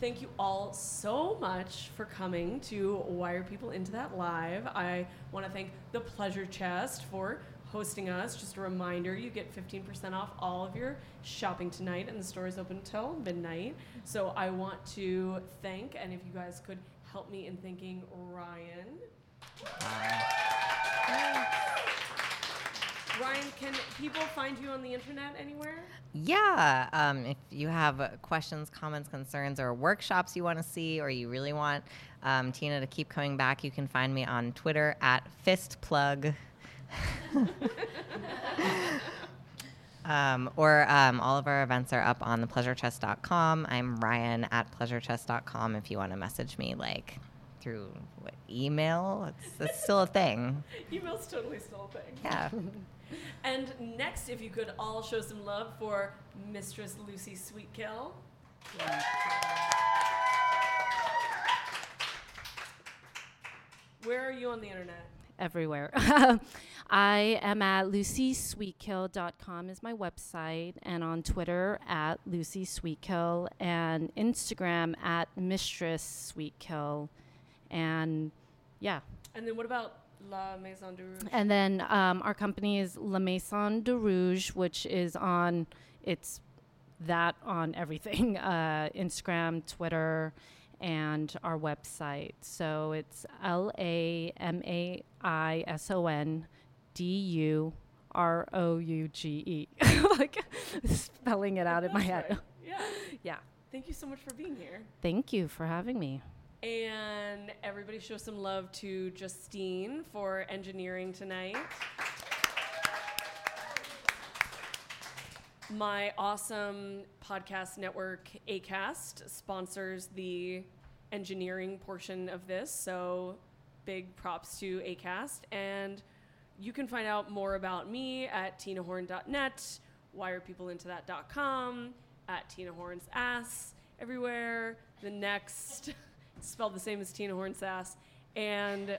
thank you all so much for coming to Why Are People Into That Live. I want to thank the Pleasure Chest for hosting us. Just a reminder, you get 15% off all of your shopping tonight, and the store is open until midnight. So I want to thank, and if you guys could help me in thanking Ryan. Ryan, can people find you on the internet anywhere? Yeah. Um, if you have uh, questions, comments, concerns, or workshops you want to see, or you really want um, Tina to keep coming back, you can find me on Twitter at fistplug. um, or um, all of our events are up on thepleasurechest.com. I'm Ryan at pleasurechest.com if you want to message me like through what, email. It's, it's still a thing. Email's totally still a thing. Yeah. And next, if you could all show some love for Mistress Lucy Sweetkill. Where are you on the internet? everywhere. I am at lucysweetkill.com is my website and on Twitter at lucysweetkill and Instagram at mistress sweetkill and yeah. And then what about La Maison du Rouge? And then um, our company is La Maison du Rouge, which is on it's that on everything uh, Instagram, Twitter, and our website. So it's L A M A I S O N D U R O U G E. Like spelling it out in my head. Right. Yeah. Yeah. Thank you so much for being here. Thank you for having me. And everybody show some love to Justine for engineering tonight. My awesome podcast network, ACAST, sponsors the engineering portion of this. So big props to ACAST. And you can find out more about me at tinahorn.net, whyarepeopleintothat.com, at Tina Horn's ass, everywhere. The next, spelled the same as Tina Horn's ass. And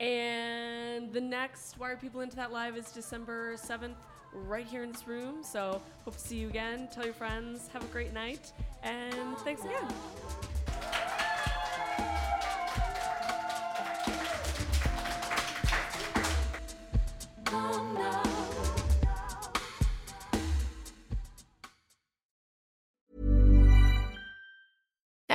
and the next Why Are People Into That Live is December 7th, right here in this room. So hope to see you again. Tell your friends. Have a great night. And thanks again.